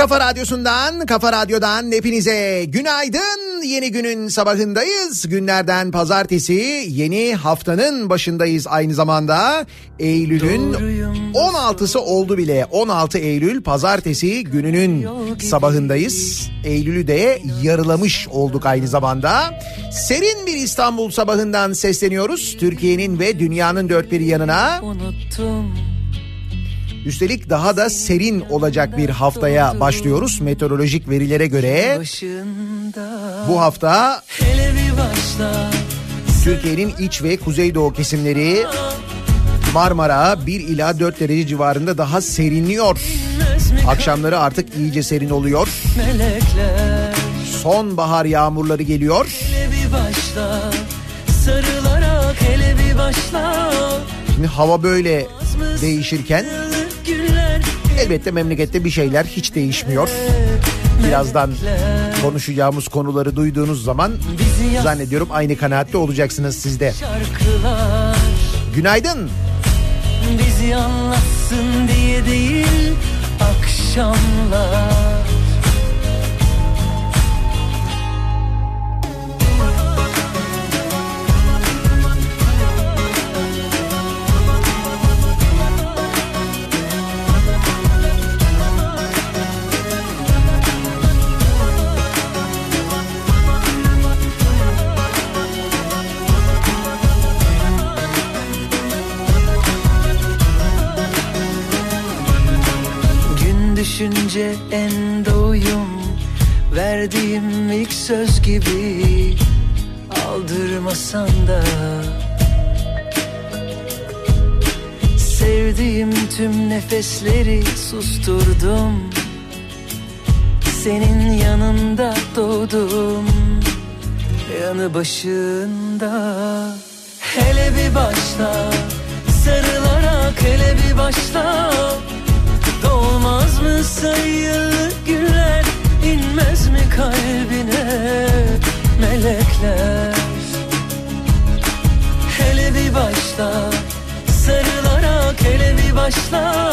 kafa radyosundan, kafa radyodan hepinize günaydın. Yeni günün sabahındayız. Günlerden pazartesi, yeni haftanın başındayız aynı zamanda. Eylül'ün 16'sı oldu bile. 16 Eylül pazartesi gününün sabahındayız. Eylül'ü de yarılamış olduk aynı zamanda. Serin bir İstanbul sabahından sesleniyoruz. Türkiye'nin ve dünyanın dört bir yanına. Unuttum Üstelik daha da serin olacak bir haftaya başlıyoruz. Meteorolojik verilere göre bu hafta Türkiye'nin iç ve kuzeydoğu kesimleri Marmara 1 ila 4 derece civarında daha serinliyor. Akşamları artık iyice serin oluyor. Sonbahar yağmurları geliyor. Şimdi hava böyle değişirken elbette memlekette bir şeyler hiç değişmiyor. Birazdan konuşacağımız konuları duyduğunuz zaman zannediyorum aynı kanaatte olacaksınız siz de. şarkılar Günaydın. Bizi anlatsın diye değil akşamlar düşünce en doyum Verdiğim ilk söz gibi Aldırmasan da. Sevdiğim tüm nefesleri susturdum. Senin yanında doğdum. Yanı başında. Hele bir başla. Sarılarak hele bir başla Dolmaz mı sayılı günler inmez mi kalbine melekler Hele bir başla Sarılarak hele bir başla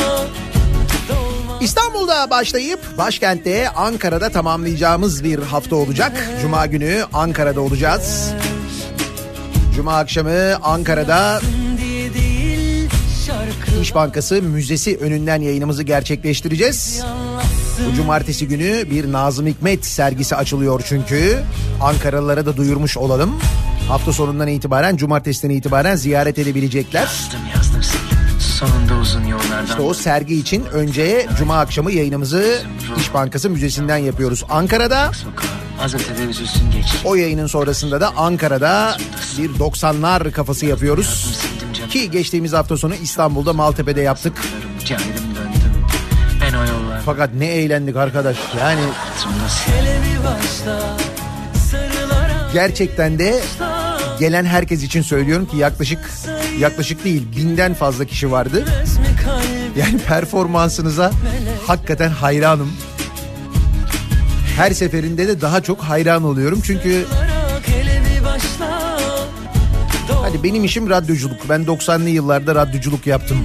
İstanbul'da başlayıp başkentte Ankara'da tamamlayacağımız bir hafta olacak. Cuma günü Ankara'da olacağız. Cuma akşamı Ankara'da İş Bankası Müzesi önünden yayınımızı gerçekleştireceğiz. Bu cumartesi günü bir Nazım Hikmet sergisi açılıyor çünkü. Ankaralılara da duyurmuş olalım. hafta sonundan itibaren cumartesiden itibaren ziyaret edebilecekler. Yazdım yazdım sil. Sonunda uzun yollardan. İşte o sergi için önce cuma akşamı yayınımızı İş Bankası Müzesi'nden yapıyoruz. Ankara'da o yayının sonrasında da Ankara'da bir 90'lar kafası yapıyoruz. Ki geçtiğimiz hafta sonu İstanbul'da Maltepe'de yaptık. Fakat ne eğlendik arkadaş. Yani gerçekten de gelen herkes için söylüyorum ki yaklaşık yaklaşık değil binden fazla kişi vardı. Yani performansınıza hakikaten hayranım. Her seferinde de daha çok hayran oluyorum. Çünkü hani benim işim radyoculuk. Ben 90'lı yıllarda radyoculuk yaptım.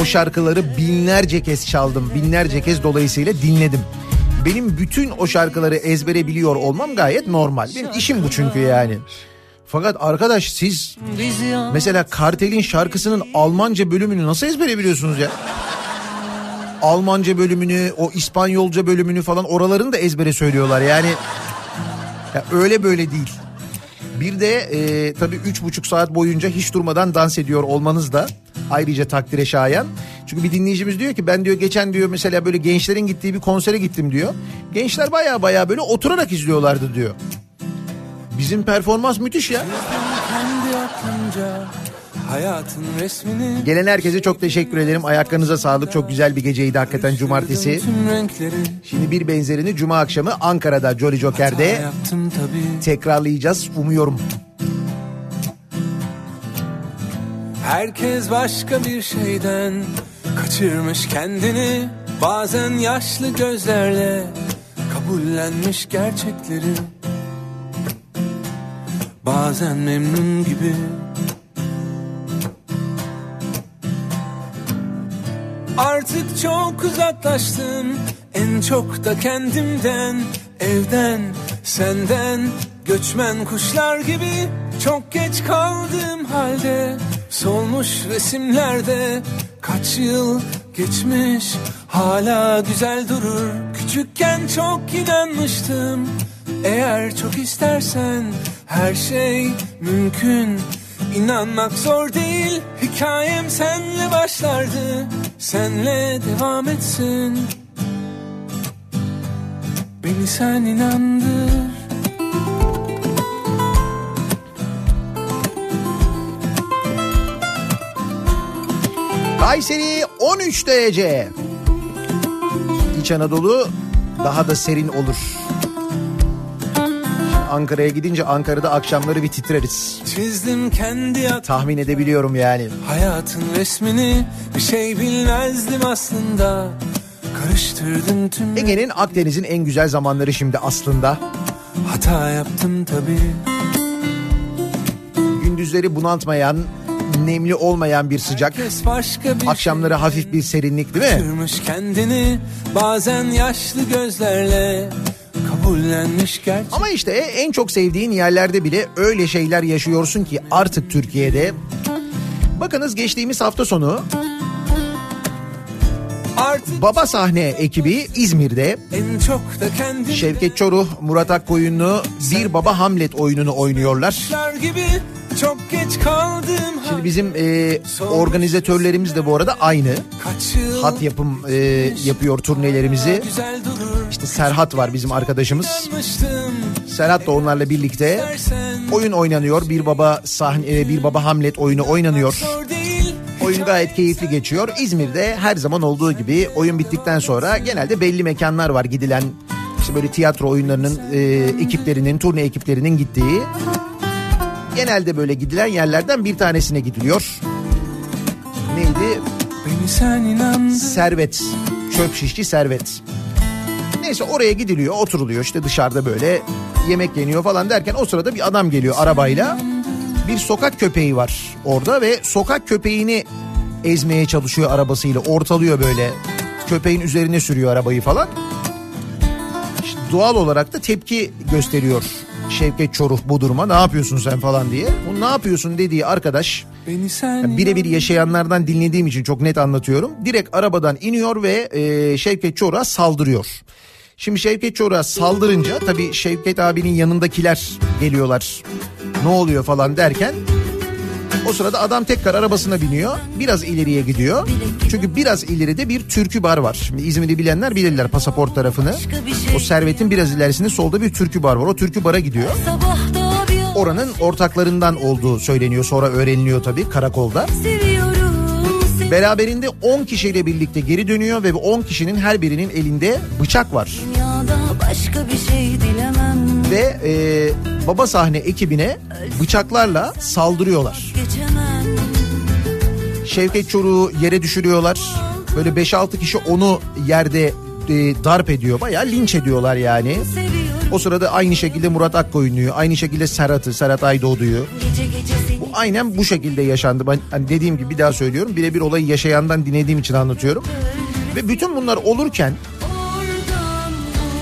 O şarkıları binlerce kez çaldım. Binlerce kez dolayısıyla dinledim. Benim bütün o şarkıları ezbere biliyor olmam gayet normal. Benim işim bu çünkü yani. Fakat arkadaş siz mesela Kartel'in şarkısının Almanca bölümünü nasıl ezbere biliyorsunuz ya? Almanca bölümünü, o İspanyolca bölümünü falan oralarını da ezbere söylüyorlar. Yani ya öyle böyle değil. Bir de e, tabii üç buçuk saat boyunca hiç durmadan dans ediyor olmanız da ayrıca takdire şayan. Çünkü bir dinleyicimiz diyor ki ben diyor geçen diyor mesela böyle gençlerin gittiği bir konsere gittim diyor. Gençler baya baya böyle oturarak izliyorlardı diyor. Bizim performans müthiş ya. Hayatın resmini Gelen herkese çok teşekkür ederim. Ayaklarınıza sağlık. Çok güzel bir geceydi hakikaten cumartesi. Şimdi bir benzerini cuma akşamı Ankara'da Jolly Joker'de tekrarlayacağız umuyorum. herkes başka bir şeyden kaçırmış kendini bazen yaşlı gözlerle kabullenmiş gerçekleri bazen memnun gibi Artık çok uzaklaştım. En çok da kendimden evden senden. Göçmen kuşlar gibi çok geç kaldığım halde. Solmuş resimlerde kaç yıl geçmiş hala güzel durur. Küçükken çok inanmıştım. Eğer çok istersen her şey mümkün İnanmak zor değil Hikayem senle başlardı Senle devam etsin Beni sen inandır Kayseri 13 derece. İç Anadolu daha da serin olur. Ankara'ya gidince Ankara'da akşamları bir titreriz. Çizdim kendi at Tahmin edebiliyorum yani. Hayatın resmini Bir şey bilmezdim aslında Karıştırdım tüm Ege'nin Akdeniz'in en güzel zamanları şimdi aslında. Hata yaptım tabii Gündüzleri bunaltmayan, nemli olmayan bir sıcak. Bir Akşamları hafif bir serinlik değil mi? Kendini bazen yaşlı gözlerle kabullenmiş gerçek. Ama işte en çok sevdiğin yerlerde bile öyle şeyler yaşıyorsun ki artık Türkiye'de. Bakınız geçtiğimiz hafta sonu Artık Baba Sahne ekibi İzmir'de Şevket Çoruh, Murat Akkoyunlu Bir Baba Hamlet oyununu oynuyorlar. gibi çok geç kaldım. Şimdi bizim e, organizatörlerimiz de bu arada aynı. Hat yapım e, yapıyor turnelerimizi. İşte Serhat var bizim arkadaşımız. Serhat da onlarla birlikte oyun oynanıyor. Bir baba sahne e, bir baba Hamlet oyunu oynanıyor. Oyun gayet keyifli geçiyor. İzmir'de her zaman olduğu gibi oyun bittikten sonra genelde belli mekanlar var gidilen işte böyle tiyatro oyunlarının e, ekiplerinin, turne ekiplerinin gittiği. Genelde böyle gidilen yerlerden bir tanesine gidiliyor. Neydi? Servet. Çöp şişçi Servet. Neyse oraya gidiliyor, oturuluyor işte dışarıda böyle yemek yeniyor falan derken o sırada bir adam geliyor arabayla. Bir sokak köpeği var orada ve sokak köpeğini ezmeye çalışıyor arabasıyla. Ortalıyor böyle. Köpeğin üzerine sürüyor arabayı falan. İşte doğal olarak da tepki gösteriyor Şevket Çoruh bu duruma. Ne yapıyorsun sen falan diye. Bu ne yapıyorsun dediği arkadaş yani birebir yaşayanlardan dinlediğim için çok net anlatıyorum. Direkt arabadan iniyor ve e, Şevket Çoruh'a saldırıyor. Şimdi Şevket Çoruh'a saldırınca tabii Şevket abinin yanındakiler geliyorlar. ne oluyor falan derken o sırada adam tekrar arabasına biniyor. Biraz ileriye gidiyor. Çünkü biraz ileride bir türkü bar var. Şimdi İzmir'i bilenler bilirler pasaport tarafını. O servetin biraz ilerisinde solda bir türkü bar var. O türkü bara gidiyor. Oranın ortaklarından olduğu söyleniyor. Sonra öğreniliyor tabii karakolda. seviyorum Beraberinde 10 kişiyle birlikte geri dönüyor ve bu 10 kişinin her birinin elinde bıçak var. Dünyada başka bir şey dilemem Ve e, baba sahne ekibine bıçaklarla saldırıyorlar. Şevket Çoruk'u yere düşürüyorlar. Böyle 5-6 kişi onu yerde e, darp ediyor. Bayağı linç ediyorlar yani. O sırada aynı şekilde Murat Akkoyunlu'yu, aynı şekilde Serhat'ı, Serhat Aydoğdu'yu. Gece aynen bu şekilde yaşandı. Ben hani dediğim gibi bir daha söylüyorum. Birebir olayı yaşayandan dinlediğim için anlatıyorum. Ve bütün bunlar olurken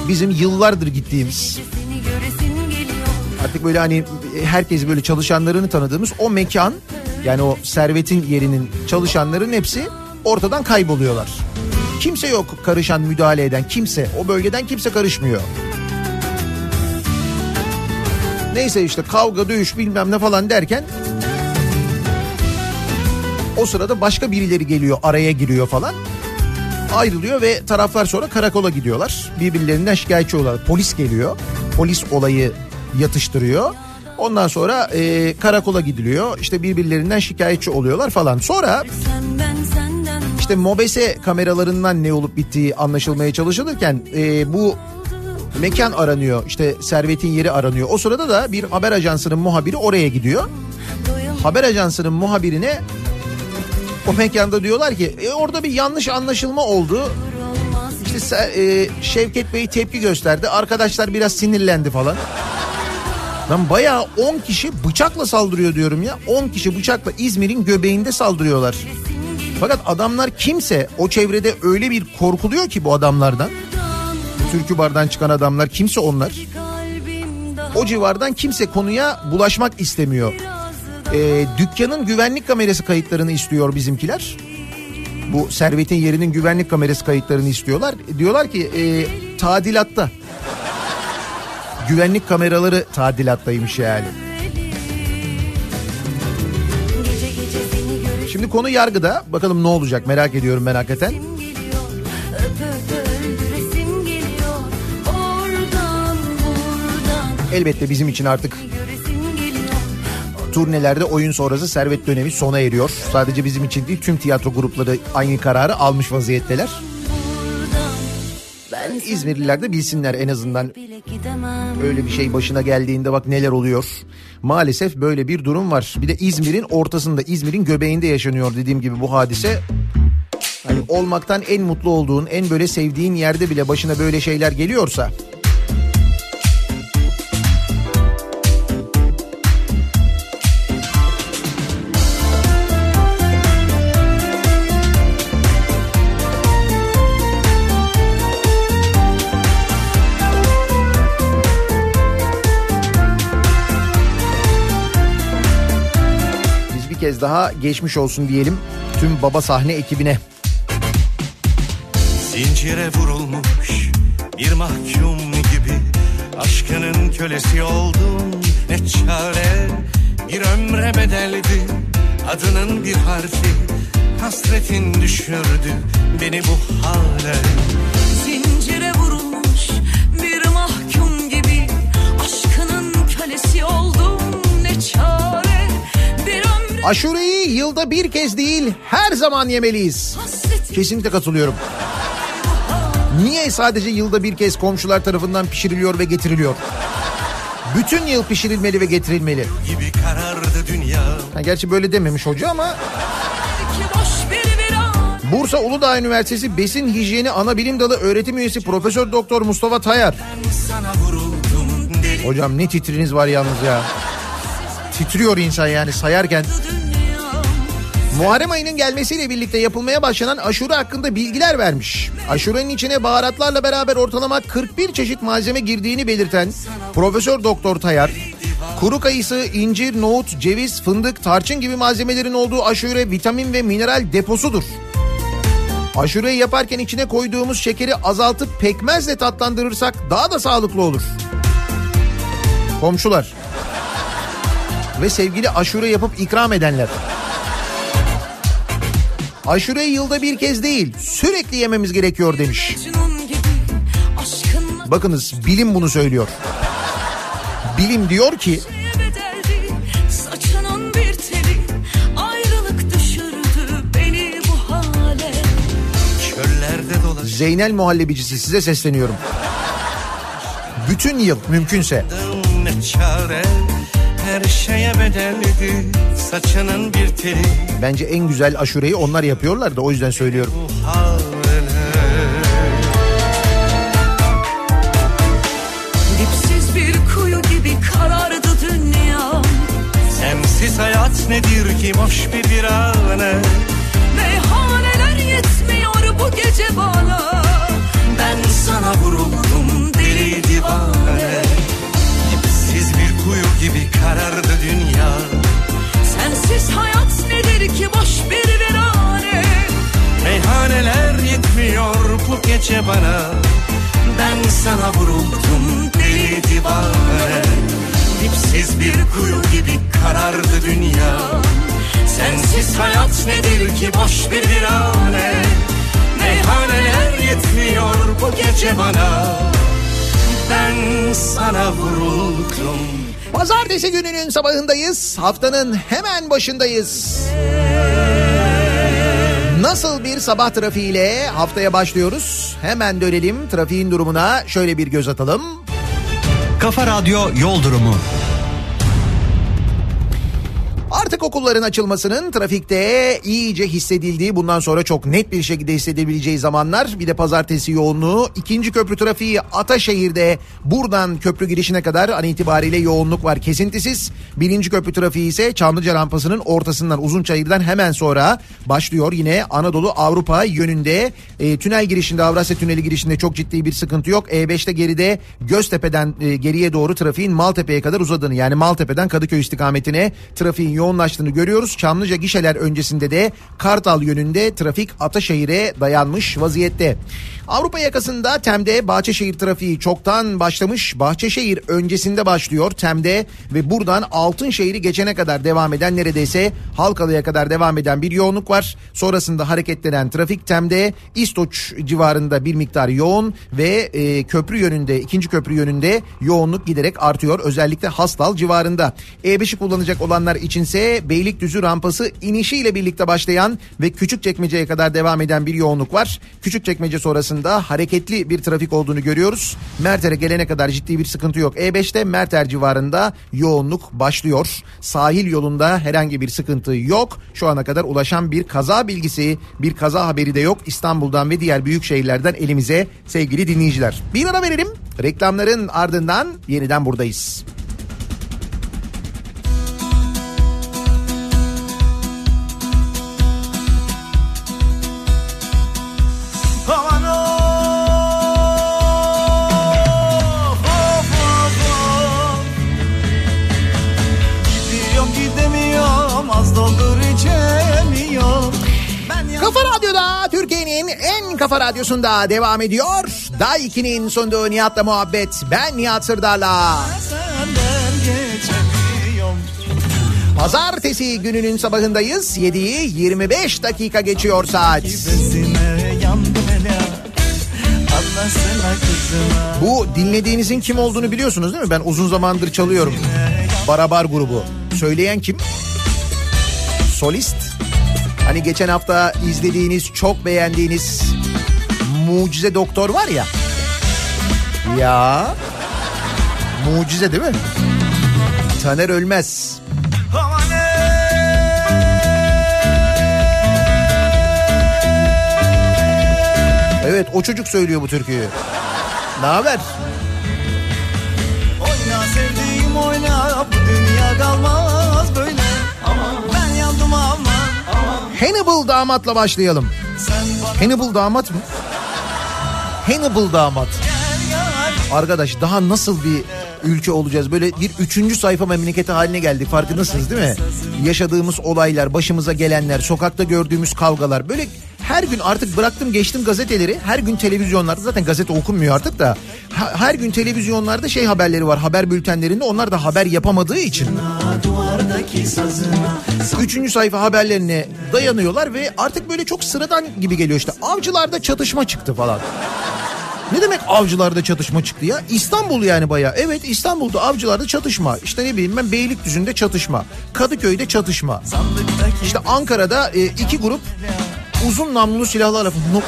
bizim yıllardır gittiğimiz artık böyle hani herkes böyle çalışanlarını tanıdığımız o mekan yani o servetin yerinin çalışanların hepsi ortadan kayboluyorlar. Kimse yok karışan müdahale eden kimse o bölgeden kimse karışmıyor. Neyse işte kavga dövüş bilmem ne falan derken o sırada başka birileri geliyor araya giriyor falan ayrılıyor ve taraflar sonra karakola gidiyorlar. Birbirlerinden şikayetçi oluyorlar. Polis geliyor. Polis olayı yatıştırıyor. Ondan sonra e, karakola gidiliyor. İşte birbirlerinden şikayetçi oluyorlar falan. Sonra işte mobese kameralarından ne olup bittiği anlaşılmaya çalışılırken e, bu mekan aranıyor. İşte servetin yeri aranıyor. O sırada da bir haber ajansının muhabiri oraya gidiyor. Haber ajansının muhabirine o mekanda diyorlar ki e, orada bir yanlış anlaşılma oldu. İşte e, Şevket Bey tepki gösterdi. Arkadaşlar biraz sinirlendi falan. Lan bayağı 10 kişi bıçakla saldırıyor diyorum ya. 10 kişi bıçakla İzmir'in göbeğinde saldırıyorlar. Fakat adamlar kimse o çevrede öyle bir korkuluyor ki bu adamlardan. Türkü bardan çıkan adamlar kimse onlar. O civardan kimse konuya bulaşmak istemiyor. Ee, dükkanın güvenlik kamerası kayıtlarını istiyor bizimkiler. Bu servetin yerinin güvenlik kamerası kayıtlarını istiyorlar. Diyorlar ki e, tadilatta. Güvenlik kameraları tadilattaymış yani. Şimdi konu yargıda. Bakalım ne olacak merak ediyorum ben hakikaten. Elbette bizim için artık turnelerde oyun sonrası servet dönemi sona eriyor. Sadece bizim için değil tüm tiyatro grupları aynı kararı almış vaziyetteler. Ben İzmirliler de bilsinler en azından bile gidemem öyle bir şey başına geldiğinde bak neler oluyor. Maalesef böyle bir durum var. Bir de İzmir'in ortasında, İzmir'in göbeğinde yaşanıyor dediğim gibi bu hadise. Hani olmaktan en mutlu olduğun, en böyle sevdiğin yerde bile başına böyle şeyler geliyorsa kez daha geçmiş olsun diyelim tüm baba sahne ekibine. Zincire vurulmuş bir mahkum gibi Aşkının kölesi oldum ne çare Bir ömre bedeldi adının bir harfi Hasretin düşürdü beni bu hale Zincire vurulmuş bir mahkum gibi Aşkının kölesi oldum Aşureyi yılda bir kez değil her zaman yemeliyiz. Kesinlikle katılıyorum. Niye sadece yılda bir kez komşular tarafından pişiriliyor ve getiriliyor? Bütün yıl pişirilmeli ve getirilmeli. gibi karardı dünya Ha, gerçi böyle dememiş hoca ama Bursa Uludağ Üniversitesi Besin Hijyeni Ana Bilim Dalı öğretim üyesi Profesör Doktor Mustafa Tayar. Hocam ne titriniz var yalnız ya. Titriyor insan yani sayarken. Muharrem ayının gelmesiyle birlikte yapılmaya başlanan aşure hakkında bilgiler vermiş. Aşurenin içine baharatlarla beraber ortalama 41 çeşit malzeme girdiğini belirten Profesör Doktor Tayar, kuru kayısı, incir, nohut, ceviz, fındık, tarçın gibi malzemelerin olduğu aşure vitamin ve mineral deposudur. Aşureyi yaparken içine koyduğumuz şekeri azaltıp pekmezle tatlandırırsak daha da sağlıklı olur. Komşular. Ve sevgili aşure yapıp ikram edenler. Aşureyi yılda bir kez değil sürekli yememiz gerekiyor demiş. Bakınız bilim bunu söylüyor. Bilim diyor ki şeye bedeldi Saçının bir teli Ayrılık düşürdü beni bu hale Çöllerde dolaş Zeynel muhallebicisi size sesleniyorum. Bütün yıl mümkünse ne çare Her şeye bedeldi Saçının bir teli bence en güzel aşureyi onlar yapıyorlar da o yüzden söylüyorum. Dipsiz bir kuyu gibi karardı dünya. Sensiz hayat nedir ki boş bir virane? Meyhaneler yetmiyor bu gece bana. Ben sana vuruldum gibi karardı dünya. Sensiz hayat nedir ki boş bir virane Meyhaneler yetmiyor bu gece bana. Ben sana vuruldum deli divane. Dipsiz bir kuyu gibi karardı dünya. Sensiz hayat nedir ki boş bir virane Meyhaneler yetmiyor bu gece bana Ben sana vuruldum Pazartesi gününün sabahındayız. Haftanın hemen başındayız. Nasıl bir sabah trafiğiyle haftaya başlıyoruz? Hemen dönelim trafiğin durumuna şöyle bir göz atalım. Kafa Radyo Yol Durumu. Artık okulların açılmasının trafikte iyice hissedildiği bundan sonra çok net bir şekilde hissedebileceği zamanlar. Bir de pazartesi yoğunluğu. ikinci köprü trafiği Ataşehir'de buradan köprü girişine kadar an itibariyle yoğunluk var kesintisiz. Birinci köprü trafiği ise Çamlıca rampasının ortasından Uzunçayır'dan hemen sonra başlıyor. Yine Anadolu Avrupa yönünde e, tünel girişinde Avrasya Tüneli girişinde çok ciddi bir sıkıntı yok. E5'te geride Göztepe'den e, geriye doğru trafiğin Maltepe'ye kadar uzadığını yani Maltepe'den Kadıköy istikametine trafiğin yoğunlaştığını görüyoruz. Çamlıca gişeler öncesinde de Kartal yönünde trafik Ataşehir'e dayanmış vaziyette. Avrupa yakasında Tem'de Bahçeşehir trafiği çoktan başlamış. Bahçeşehir öncesinde başlıyor Tem'de ve buradan Altınşehir'i geçene kadar devam eden neredeyse Halkalı'ya kadar devam eden bir yoğunluk var. Sonrasında hareketlenen trafik Tem'de İstoç civarında bir miktar yoğun ve e, köprü yönünde ikinci köprü yönünde yoğunluk giderek artıyor. Özellikle Hastal civarında. E5'i kullanacak olanlar içinse Beylikdüzü rampası inişiyle birlikte başlayan ve Küçükçekmece'ye kadar devam eden bir yoğunluk var. Küçükçekmece sonrasında hareketli bir trafik olduğunu görüyoruz. Merter'e gelene kadar ciddi bir sıkıntı yok. E5'te Merter civarında yoğunluk başlıyor. Sahil yolunda herhangi bir sıkıntı yok. Şu ana kadar ulaşan bir kaza bilgisi, bir kaza haberi de yok. İstanbul'dan ve diğer büyük şehirlerden elimize sevgili dinleyiciler. Bir ara verelim. Reklamların ardından yeniden buradayız. Kafa radyosunda devam ediyor. Day 2'nin sunduğu Nihat'la muhabbet. Ben Nihat Sırdar'la. Pazartesi gününün sabahındayız. 7'yi 25 dakika geçiyor saat. Bu dinlediğinizin kim olduğunu biliyorsunuz değil mi? Ben uzun zamandır çalıyorum. Barabar grubu. Söyleyen kim? Solist. Hani geçen hafta izlediğiniz, çok beğendiğiniz Mucize Doktor var ya. Ya. Mucize değil mi? Taner Ölmez. Evet o çocuk söylüyor bu türküyü. Ne haber? Oyna sevdiğim oyna Bu dünya kalmaz Hannibal damatla başlayalım. Hannibal damat mı? Hannibal damat. Arkadaş daha nasıl bir ülke olacağız? Böyle bir üçüncü sayfa memleketi haline geldik. Farkındasınız değil mi? Yaşadığımız olaylar, başımıza gelenler, sokakta gördüğümüz kavgalar. Böyle her gün artık bıraktım geçtim gazeteleri. Her gün televizyonlarda zaten gazete okunmuyor artık da. Her gün televizyonlarda şey haberleri var haber bültenlerinde. Onlar da haber yapamadığı için. Üçüncü sayfa haberlerine dayanıyorlar ve artık böyle çok sıradan gibi geliyor işte. Avcılarda çatışma çıktı falan. Ne demek avcılarda çatışma çıktı ya? İstanbul yani bayağı. Evet İstanbul'da avcılarda çatışma. İşte ne bileyim ben Beylikdüzü'nde çatışma. Kadıköy'de çatışma. İşte Ankara'da e, iki grup uzun namlulu silahlarla... Ne,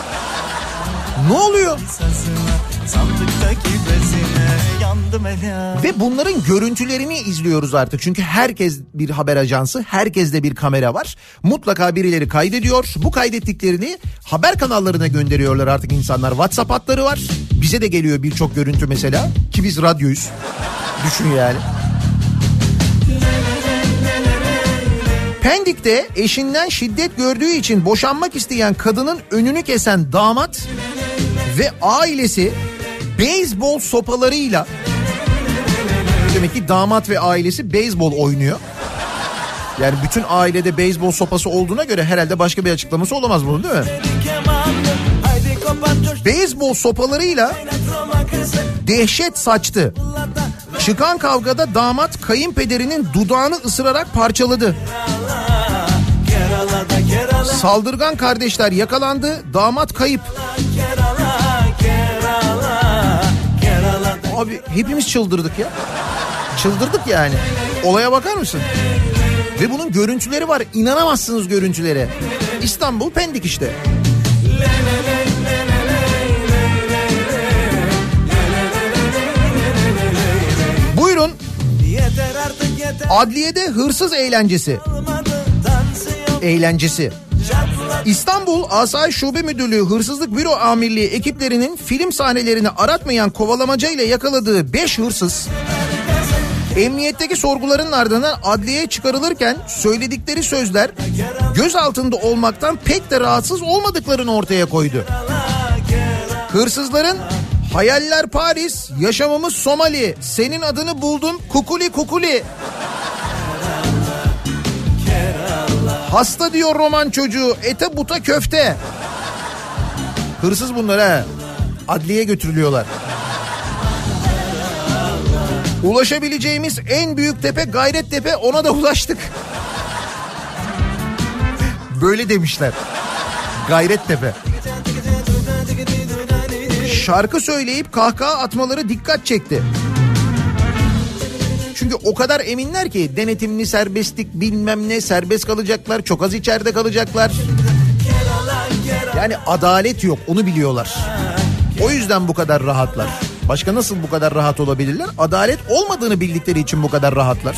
ne oluyor? Ve bunların görüntülerini izliyoruz artık. Çünkü herkes bir haber ajansı, herkeste bir kamera var. Mutlaka birileri kaydediyor. Bu kaydettiklerini haber kanallarına gönderiyorlar artık insanlar. WhatsApp hatları var. Bize de geliyor birçok görüntü mesela. Ki biz radyoyuz. Düşün yani. Pendik'te eşinden şiddet gördüğü için boşanmak isteyen kadının önünü kesen damat ve ailesi beyzbol sopalarıyla demek ki damat ve ailesi beyzbol oynuyor. Yani bütün ailede beyzbol sopası olduğuna göre herhalde başka bir açıklaması olamaz bunun değil mi? Beyzbol sopalarıyla dehşet saçtı. Çıkan kavgada damat kayınpederinin dudağını ısırarak parçaladı. Saldırgan kardeşler yakalandı, damat kayıp. Abi hepimiz çıldırdık ya. Çıldırdık yani. Olaya bakar mısın? Ve bunun görüntüleri var. İnanamazsınız görüntülere. İstanbul Pendik işte. Buyurun adliyede hırsız eğlencesi. Eğlencesi. İstanbul Asayiş Şube Müdürlüğü Hırsızlık Büro Amirliği ekiplerinin film sahnelerini aratmayan kovalamaca ile yakaladığı 5 hırsız emniyetteki sorguların ardından adliyeye çıkarılırken söyledikleri sözler göz altında olmaktan pek de rahatsız olmadıklarını ortaya koydu. Hırsızların hayaller Paris, yaşamımız Somali, senin adını buldum kukuli kukuli. Hasta diyor roman çocuğu ete buta köfte. Hırsız bunlar ha. Adliye götürülüyorlar. Ulaşabileceğimiz en büyük tepe Gayrettepe ona da ulaştık. Böyle demişler. Gayrettepe. Şarkı söyleyip kahkaha atmaları dikkat çekti. Çünkü o kadar eminler ki denetimli serbestlik bilmem ne serbest kalacaklar çok az içeride kalacaklar. Yani adalet yok onu biliyorlar. O yüzden bu kadar rahatlar. Başka nasıl bu kadar rahat olabilirler? Adalet olmadığını bildikleri için bu kadar rahatlar.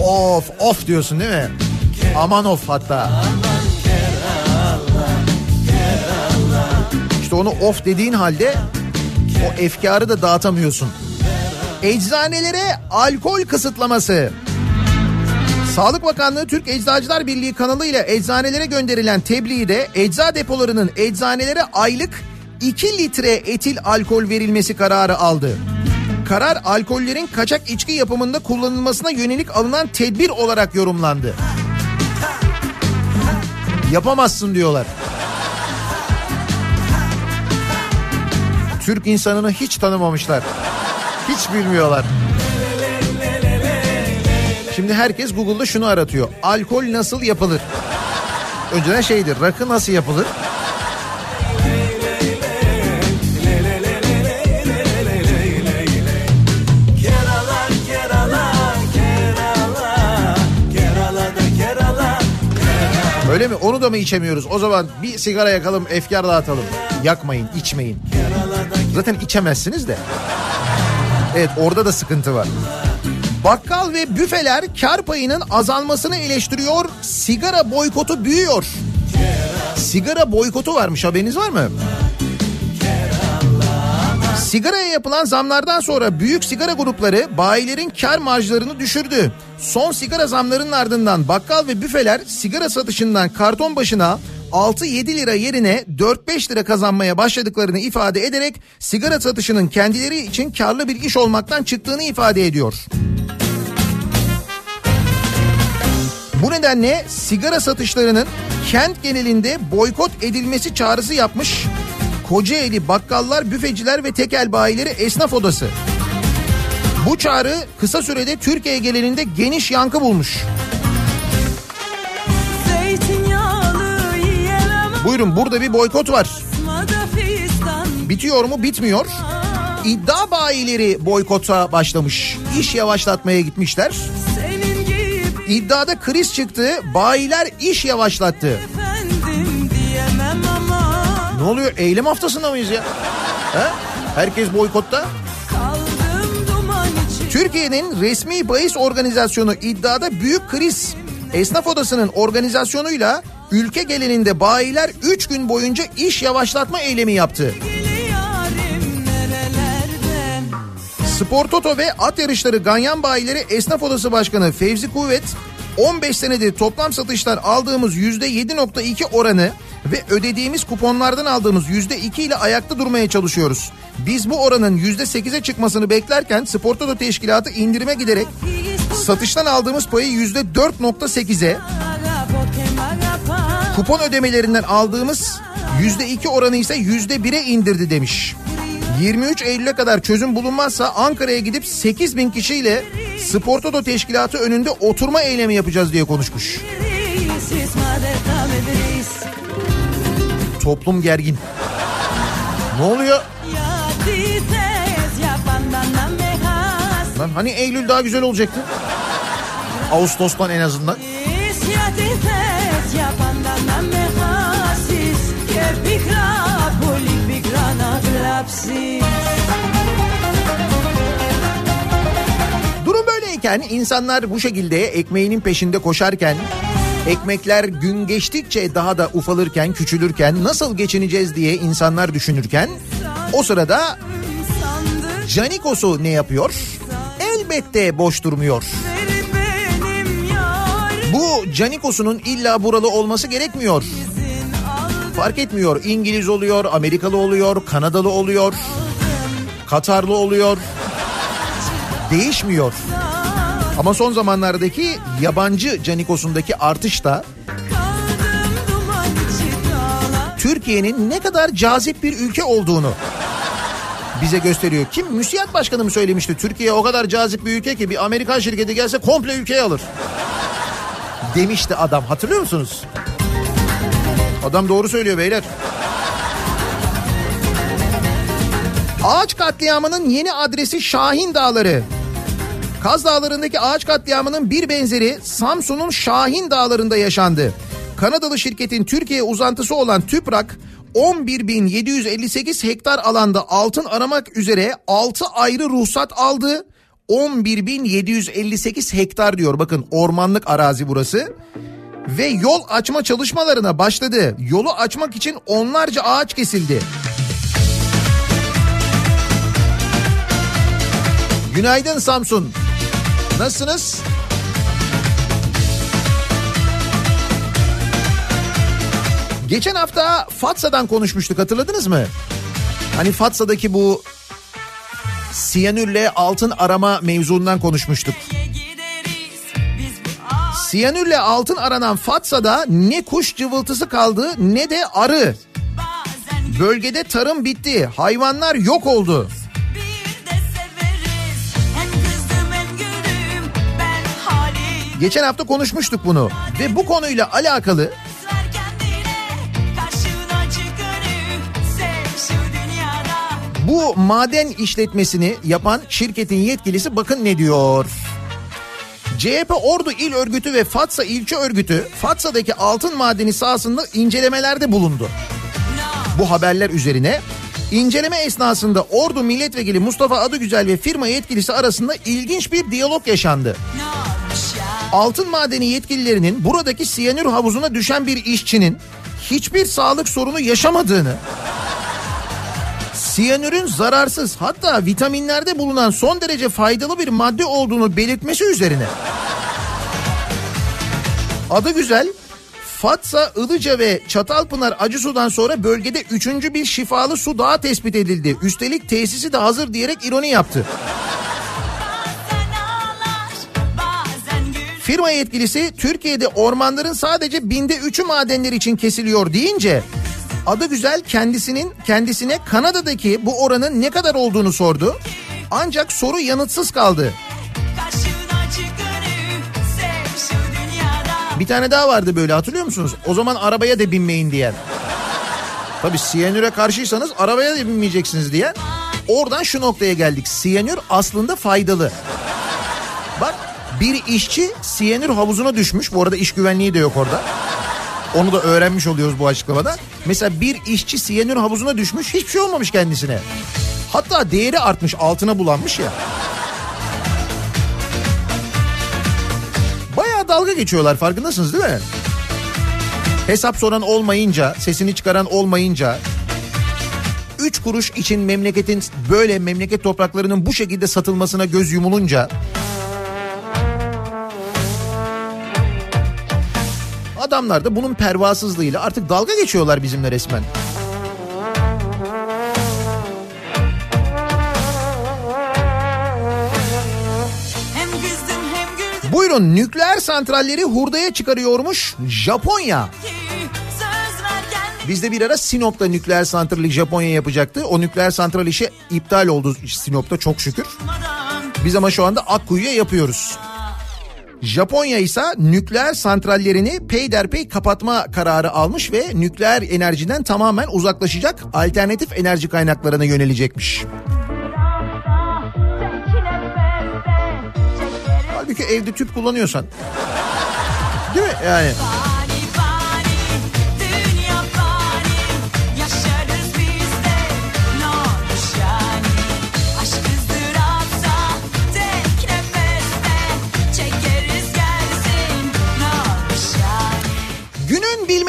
Of of diyorsun değil mi? Aman of hatta. İşte onu of dediğin halde o efkarı da dağıtamıyorsun. Eczanelere alkol kısıtlaması. Sağlık Bakanlığı Türk Eczacılar Birliği kanalıyla eczanelere gönderilen tebliğde ecza depolarının eczanelere aylık 2 litre etil alkol verilmesi kararı aldı. Karar alkollerin kaçak içki yapımında kullanılmasına yönelik alınan tedbir olarak yorumlandı. Yapamazsın diyorlar. Türk insanını hiç tanımamışlar. Hiç bilmiyorlar. Şimdi herkes Google'da şunu aratıyor. Alkol nasıl yapılır? Önceden şeydir rakı nasıl yapılır? Öyle mi? Onu da mı içemiyoruz? O zaman bir sigara yakalım, efkar dağıtalım. Yakmayın, içmeyin. Zaten içemezsiniz de. Evet orada da sıkıntı var. Bakkal ve büfeler kar payının azalmasını eleştiriyor. Sigara boykotu büyüyor. Sigara boykotu varmış haberiniz var mı? Sigaraya yapılan zamlardan sonra büyük sigara grupları bayilerin kar marjlarını düşürdü. Son sigara zamlarının ardından bakkal ve büfeler sigara satışından karton başına 6-7 lira yerine 4-5 lira kazanmaya başladıklarını ifade ederek sigara satışının kendileri için karlı bir iş olmaktan çıktığını ifade ediyor. Bu nedenle sigara satışlarının kent genelinde boykot edilmesi çağrısı yapmış. Kocaeli Bakkallar, Büfeciler ve Tekel Bayileri Esnaf Odası. Bu çağrı kısa sürede Türkiye genelinde geniş yankı bulmuş. Buyurun burada bir boykot var. Bitiyor mu? Bitmiyor. İddia bayileri boykota başlamış. İş yavaşlatmaya gitmişler. İddiada kriz çıktı. Bayiler iş yavaşlattı. Oluyor? Eylem haftasında mıyız ya? Ha? Herkes boykotta. Türkiye'nin resmi bahis organizasyonu iddiada büyük kriz. Esnaf Odası'nın organizasyonuyla ülke genelinde bayiler 3 gün boyunca iş yavaşlatma eylemi yaptı. Spor Toto ve at yarışları Ganyan Bayileri Esnaf Odası Başkanı Fevzi Kuvvet 15 senedir toplam satışlar aldığımız %7.2 oranı ve ödediğimiz kuponlardan aldığımız %2 ile ayakta durmaya çalışıyoruz. Biz bu oranın %8'e çıkmasını beklerken Spor Toto Teşkilatı indirime giderek satıştan aldığımız payı %4.8'e kupon ödemelerinden aldığımız %2 oranı ise %1'e indirdi demiş. 23 Eylül'e kadar çözüm bulunmazsa Ankara'ya gidip 8 bin kişiyle Spor Toto Teşkilatı önünde oturma eylemi yapacağız diye konuşmuş. Toplum gergin. Ne oluyor? Lan hani Eylül daha güzel olacaktı? Ağustos'tan en azından. Durum böyleyken insanlar bu şekilde ekmeğinin peşinde koşarken ekmekler gün geçtikçe daha da ufalırken, küçülürken nasıl geçineceğiz diye insanlar düşünürken o sırada Canikos'u ne yapıyor? Elbette boş durmuyor. Bu Canikos'unun illa buralı olması gerekmiyor. Fark etmiyor. İngiliz oluyor, Amerikalı oluyor, Kanadalı oluyor, Katarlı oluyor. Değişmiyor. Ama son zamanlardaki yabancı Canikos'undaki artış da Türkiye'nin ne kadar cazip bir ülke olduğunu bize gösteriyor. Kim? Müsiyat Başkanı mı söylemişti? Türkiye o kadar cazip bir ülke ki bir Amerikan şirketi gelse komple ülkeyi alır. Demişti adam. Hatırlıyor musunuz? Adam doğru söylüyor beyler. Ağaç katliamının yeni adresi Şahin Dağları. Kaz Dağları'ndaki ağaç katliamının bir benzeri Samsun'un Şahin Dağları'nda yaşandı. Kanadalı şirketin Türkiye uzantısı olan TÜPRAK 11.758 hektar alanda altın aramak üzere 6 ayrı ruhsat aldı. 11.758 hektar diyor bakın ormanlık arazi burası. Ve yol açma çalışmalarına başladı. Yolu açmak için onlarca ağaç kesildi. Günaydın Samsun. Nasılsınız? Geçen hafta Fatsa'dan konuşmuştuk hatırladınız mı? Hani Fatsa'daki bu siyanürle altın arama mevzundan konuşmuştuk. Siyanürle altın aranan Fatsa'da ne kuş cıvıltısı kaldı ne de arı. Bölgede tarım bitti. Hayvanlar yok oldu. Geçen hafta konuşmuştuk bunu ve bu konuyla alakalı bu maden işletmesini yapan şirketin yetkilisi bakın ne diyor. CHP Ordu İl Örgütü ve Fatsa İlçe Örgütü Fatsa'daki altın madeni sahasında incelemelerde bulundu. Bu haberler üzerine inceleme esnasında Ordu Milletvekili Mustafa Adıgüzel ve firma yetkilisi arasında ilginç bir diyalog yaşandı. Altın madeni yetkililerinin buradaki siyanür havuzuna düşen bir işçinin hiçbir sağlık sorunu yaşamadığını, siyanürün zararsız hatta vitaminlerde bulunan son derece faydalı bir madde olduğunu belirtmesi üzerine adı güzel Fatsa, Ilıca ve Çatalpınar Acısu'dan sonra bölgede üçüncü bir şifalı su daha tespit edildi. Üstelik tesisi de hazır diyerek ironi yaptı. Firma yetkilisi Türkiye'de ormanların sadece binde üçü madenler için kesiliyor deyince adı güzel kendisinin kendisine Kanada'daki bu oranın ne kadar olduğunu sordu. Ancak soru yanıtsız kaldı. Bir tane daha vardı böyle hatırlıyor musunuz? O zaman arabaya da binmeyin diyen. Tabii siyanüre karşıysanız arabaya da binmeyeceksiniz diyen. Oradan şu noktaya geldik. Siyanür aslında faydalı. Bak bir işçi siyanür havuzuna düşmüş. Bu arada iş güvenliği de yok orada. Onu da öğrenmiş oluyoruz bu açıklamada. Mesela bir işçi siyanür havuzuna düşmüş hiçbir şey olmamış kendisine. Hatta değeri artmış altına bulanmış ya. Bayağı dalga geçiyorlar farkındasınız değil mi? Hesap soran olmayınca, sesini çıkaran olmayınca, üç kuruş için memleketin böyle memleket topraklarının bu şekilde satılmasına göz yumulunca adamlar da bunun pervasızlığıyla artık dalga geçiyorlar bizimle resmen. Buyurun nükleer santralleri hurdaya çıkarıyormuş Japonya. Biz de bir ara Sinop'ta nükleer santrali Japonya yapacaktı. O nükleer santral işi iptal oldu Sinop'ta çok şükür. Biz ama şu anda Akkuyu'ya yapıyoruz. Japonya ise nükleer santrallerini peyderpey kapatma kararı almış ve nükleer enerjiden tamamen uzaklaşacak alternatif enerji kaynaklarına yönelecekmiş. Halbuki evde tüp kullanıyorsan. Değil mi yani?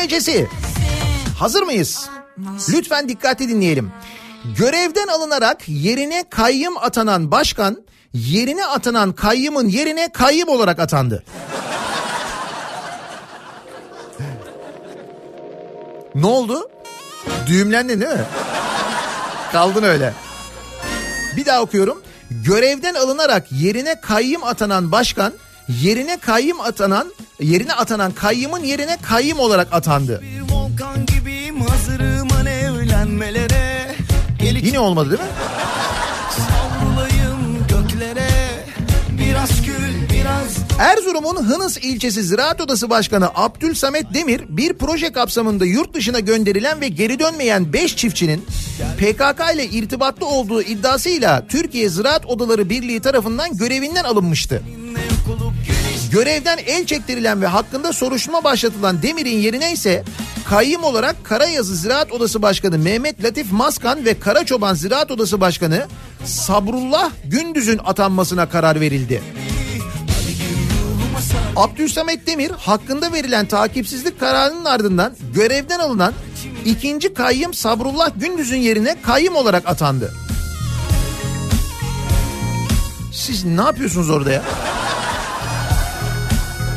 Bilmecesi. Hazır mıyız? Lütfen dikkatli dinleyelim. Görevden alınarak yerine kayyım atanan başkan yerine atanan kayyımın yerine kayyım olarak atandı. ne oldu? Düğümlendin değil mi? Kaldın öyle. Bir daha okuyorum. Görevden alınarak yerine kayyım atanan başkan yerine kayyım atanan yerine atanan kayyımın yerine kayyım olarak atandı. Gibiyim Gelip Yine olmadı değil mi? göklere Biraz kül biraz Erzurum'un Hınıs ilçesi Ziraat Odası Başkanı Abdülsamet Demir bir proje kapsamında yurt dışına gönderilen ve geri dönmeyen 5 çiftçinin PKK ile irtibatlı olduğu iddiasıyla Türkiye Ziraat Odaları Birliği tarafından görevinden alınmıştı. Görevden el çektirilen ve hakkında soruşturma başlatılan Demir'in yerine ise kayyım olarak Karayazı Ziraat Odası Başkanı Mehmet Latif Maskan ve Karaçoban Ziraat Odası Başkanı Sabrullah Gündüz'ün atanmasına karar verildi. Abdülsamet Demir hakkında verilen takipsizlik kararının ardından görevden alınan ikinci kayyım Sabrullah Gündüz'ün yerine kayyım olarak atandı. Siz ne yapıyorsunuz orada ya?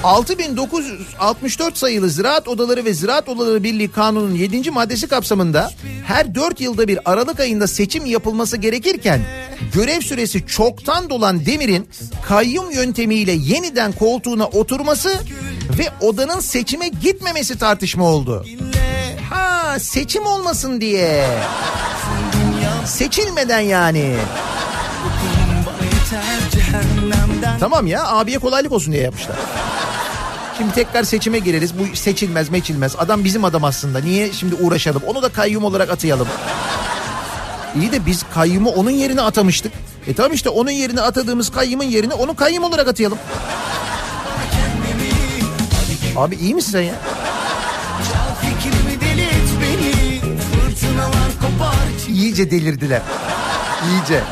6964 sayılı Ziraat Odaları ve Ziraat Odaları Birliği Kanunu'nun 7. maddesi kapsamında her 4 yılda bir Aralık ayında seçim yapılması gerekirken görev süresi çoktan dolan Demir'in kayyum yöntemiyle yeniden koltuğuna oturması ve odanın seçime gitmemesi tartışma oldu. Ha seçim olmasın diye. Seçilmeden yani. Tamam ya abiye kolaylık olsun diye yapmışlar. Şimdi tekrar seçime gireriz. Bu seçilmez meçilmez. Adam bizim adam aslında. Niye şimdi uğraşalım? Onu da kayyum olarak atayalım. İyi de biz kayyumu onun yerine atamıştık. E tamam işte onun yerine atadığımız kayyumun yerine onu kayyum olarak atayalım. Abi iyi misin sen ya? İyice delirdiler. İyice.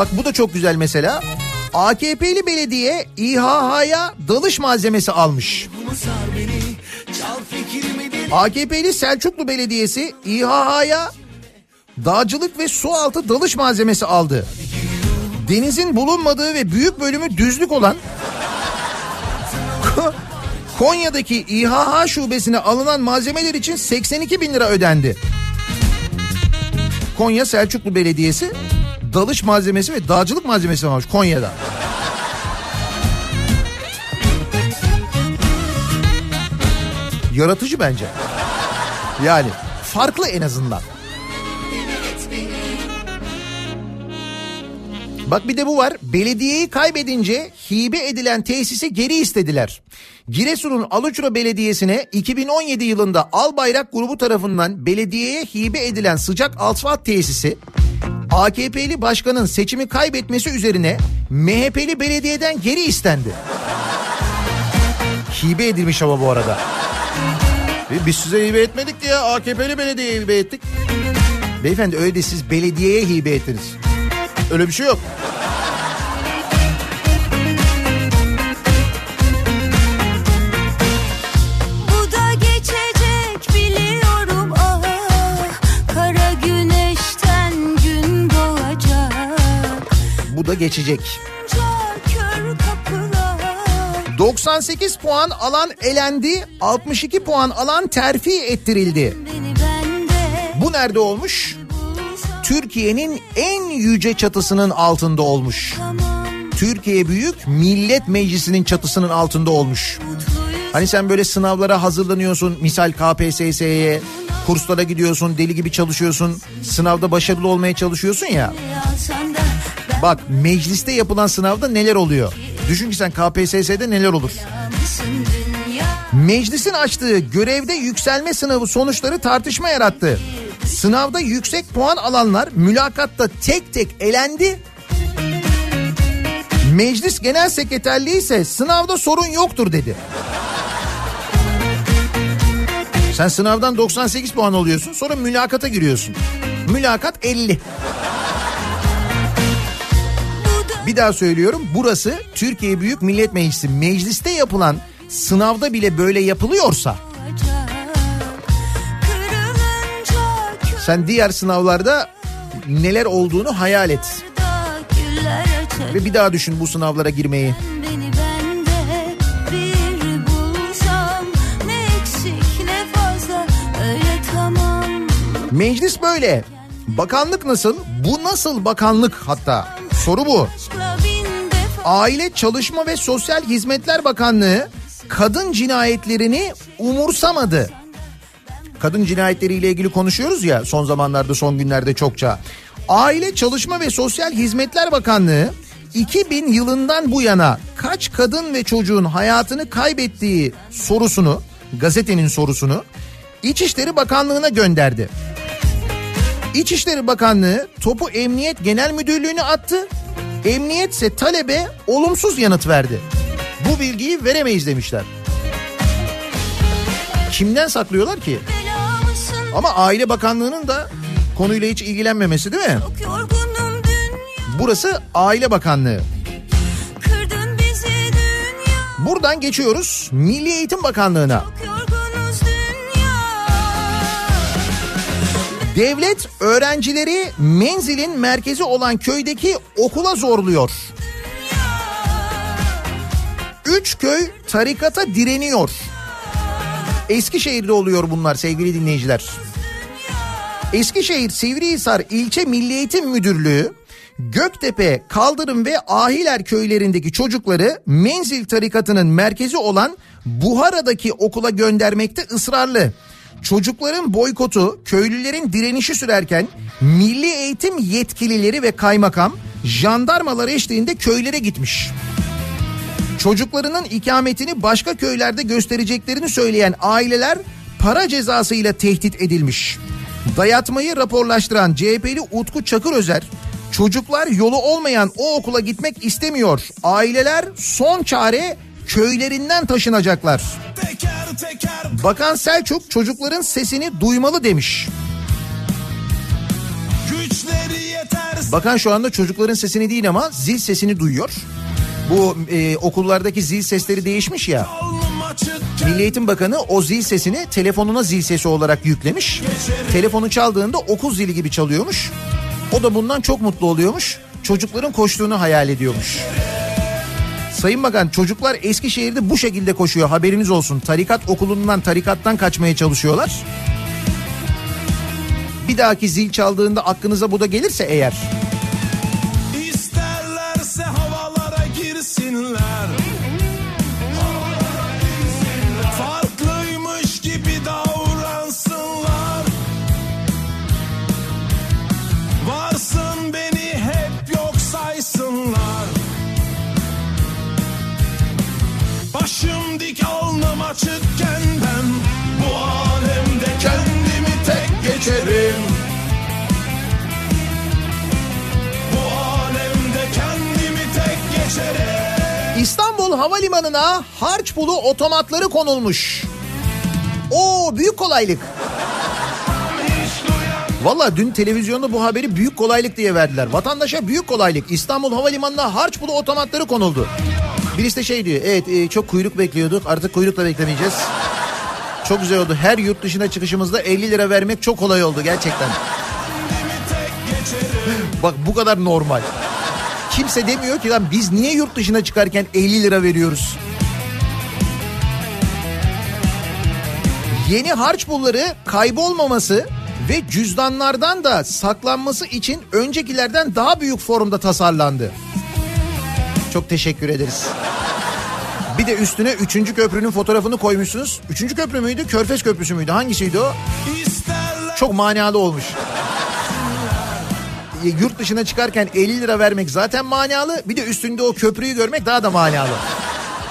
Bak bu da çok güzel mesela. AKP'li belediye İHH'ya dalış malzemesi almış. AKP'li Selçuklu Belediyesi İHH'ya dağcılık ve su altı dalış malzemesi aldı. Denizin bulunmadığı ve büyük bölümü düzlük olan Konya'daki İHH şubesine alınan malzemeler için 82 bin lira ödendi. Konya Selçuklu Belediyesi dalış malzemesi ve dağcılık malzemesi varmış Konya'da. Yaratıcı bence. Yani farklı en azından. Bak bir de bu var. Belediyeyi kaybedince hibe edilen tesisi geri istediler. Giresun'un Aluçra Belediyesi'ne 2017 yılında Albayrak grubu tarafından belediyeye hibe edilen sıcak asfalt tesisi AKP'li başkanın seçimi kaybetmesi üzerine MHP'li belediyeden geri istendi. Hibe edilmiş ama bu arada. E, Biz size hibe etmedik ya AKP'li belediyeye hibe ettik. Beyefendi öyle de siz belediyeye hibe ettiniz. Öyle bir şey yok. Bu da geçecek. Kör kapılar 98 puan alan elendi, 62 puan alan terfi ettirildi. Bu nerede olmuş? Türkiye'nin en yüce çatısının altında olmuş. Türkiye Büyük Millet Meclisi'nin çatısının altında olmuş. Hani sen böyle sınavlara hazırlanıyorsun, misal KPSS'ye, kurslara gidiyorsun, deli gibi çalışıyorsun, sınavda başarılı olmaya çalışıyorsun ya. Bak mecliste yapılan sınavda neler oluyor? Düşün ki sen KPSS'de neler olur? Meclisin açtığı görevde yükselme sınavı sonuçları tartışma yarattı. Sınavda yüksek puan alanlar mülakatta tek tek elendi. Meclis Genel Sekreterliği ise sınavda sorun yoktur dedi. Sen sınavdan 98 puan alıyorsun sonra mülakata giriyorsun. Mülakat 50. Bir daha söylüyorum burası Türkiye Büyük Millet Meclisi. Mecliste yapılan sınavda bile böyle yapılıyorsa sen diğer sınavlarda neler olduğunu hayal et. Ve bir daha düşün bu sınavlara girmeyi. Meclis böyle. Bakanlık nasıl? Bu nasıl bakanlık hatta? Soru bu. Aile Çalışma ve Sosyal Hizmetler Bakanlığı kadın cinayetlerini umursamadı. Kadın cinayetleriyle ilgili konuşuyoruz ya son zamanlarda son günlerde çokça. Aile Çalışma ve Sosyal Hizmetler Bakanlığı 2000 yılından bu yana kaç kadın ve çocuğun hayatını kaybettiği sorusunu, gazetenin sorusunu İçişleri Bakanlığı'na gönderdi. İçişleri Bakanlığı topu Emniyet Genel Müdürlüğü'ne attı. Emniyet ise talebe olumsuz yanıt verdi. Bu bilgiyi veremeyiz demişler. Kimden saklıyorlar ki? Ama Aile Bakanlığı'nın da konuyla hiç ilgilenmemesi değil mi? Burası Aile Bakanlığı. Buradan geçiyoruz Milli Eğitim Bakanlığı'na. Devlet öğrencileri menzilin merkezi olan köydeki okula zorluyor. Üç köy tarikata direniyor. Eskişehir'de oluyor bunlar sevgili dinleyiciler. Eskişehir Sivrihisar İlçe Milli Eğitim Müdürlüğü Göktepe, Kaldırım ve Ahiler köylerindeki çocukları Menzil tarikatının merkezi olan Buhara'daki okula göndermekte ısrarlı. Çocukların boykotu, köylülerin direnişi sürerken milli eğitim yetkilileri ve kaymakam jandarmalar eşliğinde köylere gitmiş. Çocuklarının ikametini başka köylerde göstereceklerini söyleyen aileler para cezasıyla tehdit edilmiş. Dayatmayı raporlaştıran CHP'li Utku Çakırözer, çocuklar yolu olmayan o okula gitmek istemiyor. Aileler son çare köylerinden taşınacaklar. Bakan Selçuk çocukların sesini duymalı demiş. Güçleri yeter Bakan şu anda çocukların sesini değil ama zil sesini duyuyor. Bu e, okullardaki zil sesleri değişmiş ya. Milli Eğitim Bakanı o zil sesini telefonuna zil sesi olarak yüklemiş. Telefonu çaldığında okul zili gibi çalıyormuş. O da bundan çok mutlu oluyormuş. Çocukların koştuğunu hayal ediyormuş. Sayın Bakan çocuklar Eskişehir'de bu şekilde koşuyor haberiniz olsun. Tarikat okulundan tarikattan kaçmaya çalışıyorlar. Bir dahaki zil çaldığında aklınıza bu da gelirse eğer. İstanbul Havalimanı'na harç pulu otomatları konulmuş. O büyük kolaylık. Valla dün televizyonda bu haberi büyük kolaylık diye verdiler. Vatandaşa büyük kolaylık. İstanbul Havalimanı'na harç pulu otomatları konuldu. Birisi de şey diyor. Evet e, çok kuyruk bekliyorduk. Artık kuyrukla beklemeyeceğiz. Çok güzel oldu. Her yurt dışına çıkışımızda 50 lira vermek çok kolay oldu gerçekten. Bak bu kadar normal. Kimse demiyor ki lan biz niye yurt dışına çıkarken 50 lira veriyoruz? Yeni harç pulları kaybolmaması ve cüzdanlardan da saklanması için öncekilerden daha büyük formda tasarlandı. Çok teşekkür ederiz. Bir de üstüne 3. köprünün fotoğrafını koymuşsunuz. 3. köprü müydü? Körfez Köprüsü müydü? Hangisiydi o? Çok manalı olmuş. Yurt dışına çıkarken 50 lira vermek zaten manalı. Bir de üstünde o köprüyü görmek daha da manalı.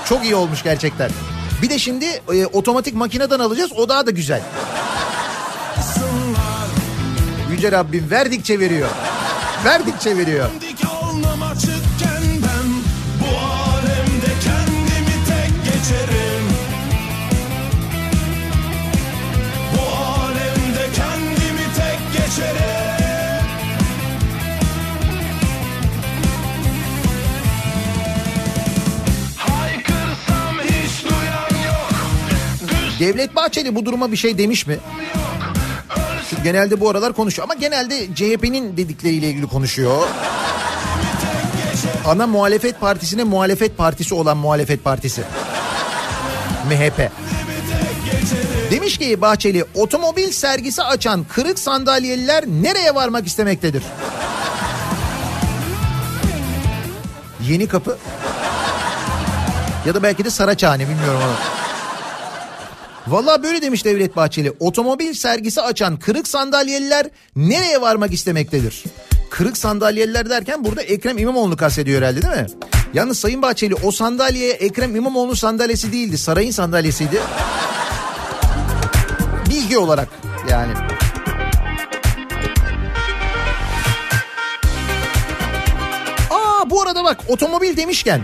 Çok iyi olmuş gerçekten. Bir de şimdi e, otomatik makineden alacağız o daha da güzel. Yüce Rabbim verdikçe veriyor. Verdikçe veriyor. Devlet Bahçeli bu duruma bir şey demiş mi? Çünkü genelde bu aralar konuşuyor ama genelde CHP'nin dedikleriyle ilgili konuşuyor. Ana muhalefet partisine muhalefet partisi olan muhalefet partisi. MHP. Demiş ki Bahçeli otomobil sergisi açan kırık sandalyeliler nereye varmak istemektedir? Yeni kapı ya da belki de Saraçhane bilmiyorum ama. Valla böyle demiş Devlet Bahçeli. Otomobil sergisi açan kırık sandalyeliler nereye varmak istemektedir? Kırık sandalyeliler derken burada Ekrem İmamoğlu'nu kastediyor herhalde değil mi? Yalnız Sayın Bahçeli o sandalyeye Ekrem İmamoğlu sandalyesi değildi. Sarayın sandalyesiydi. Bilgi olarak yani. Aa bu arada bak otomobil demişken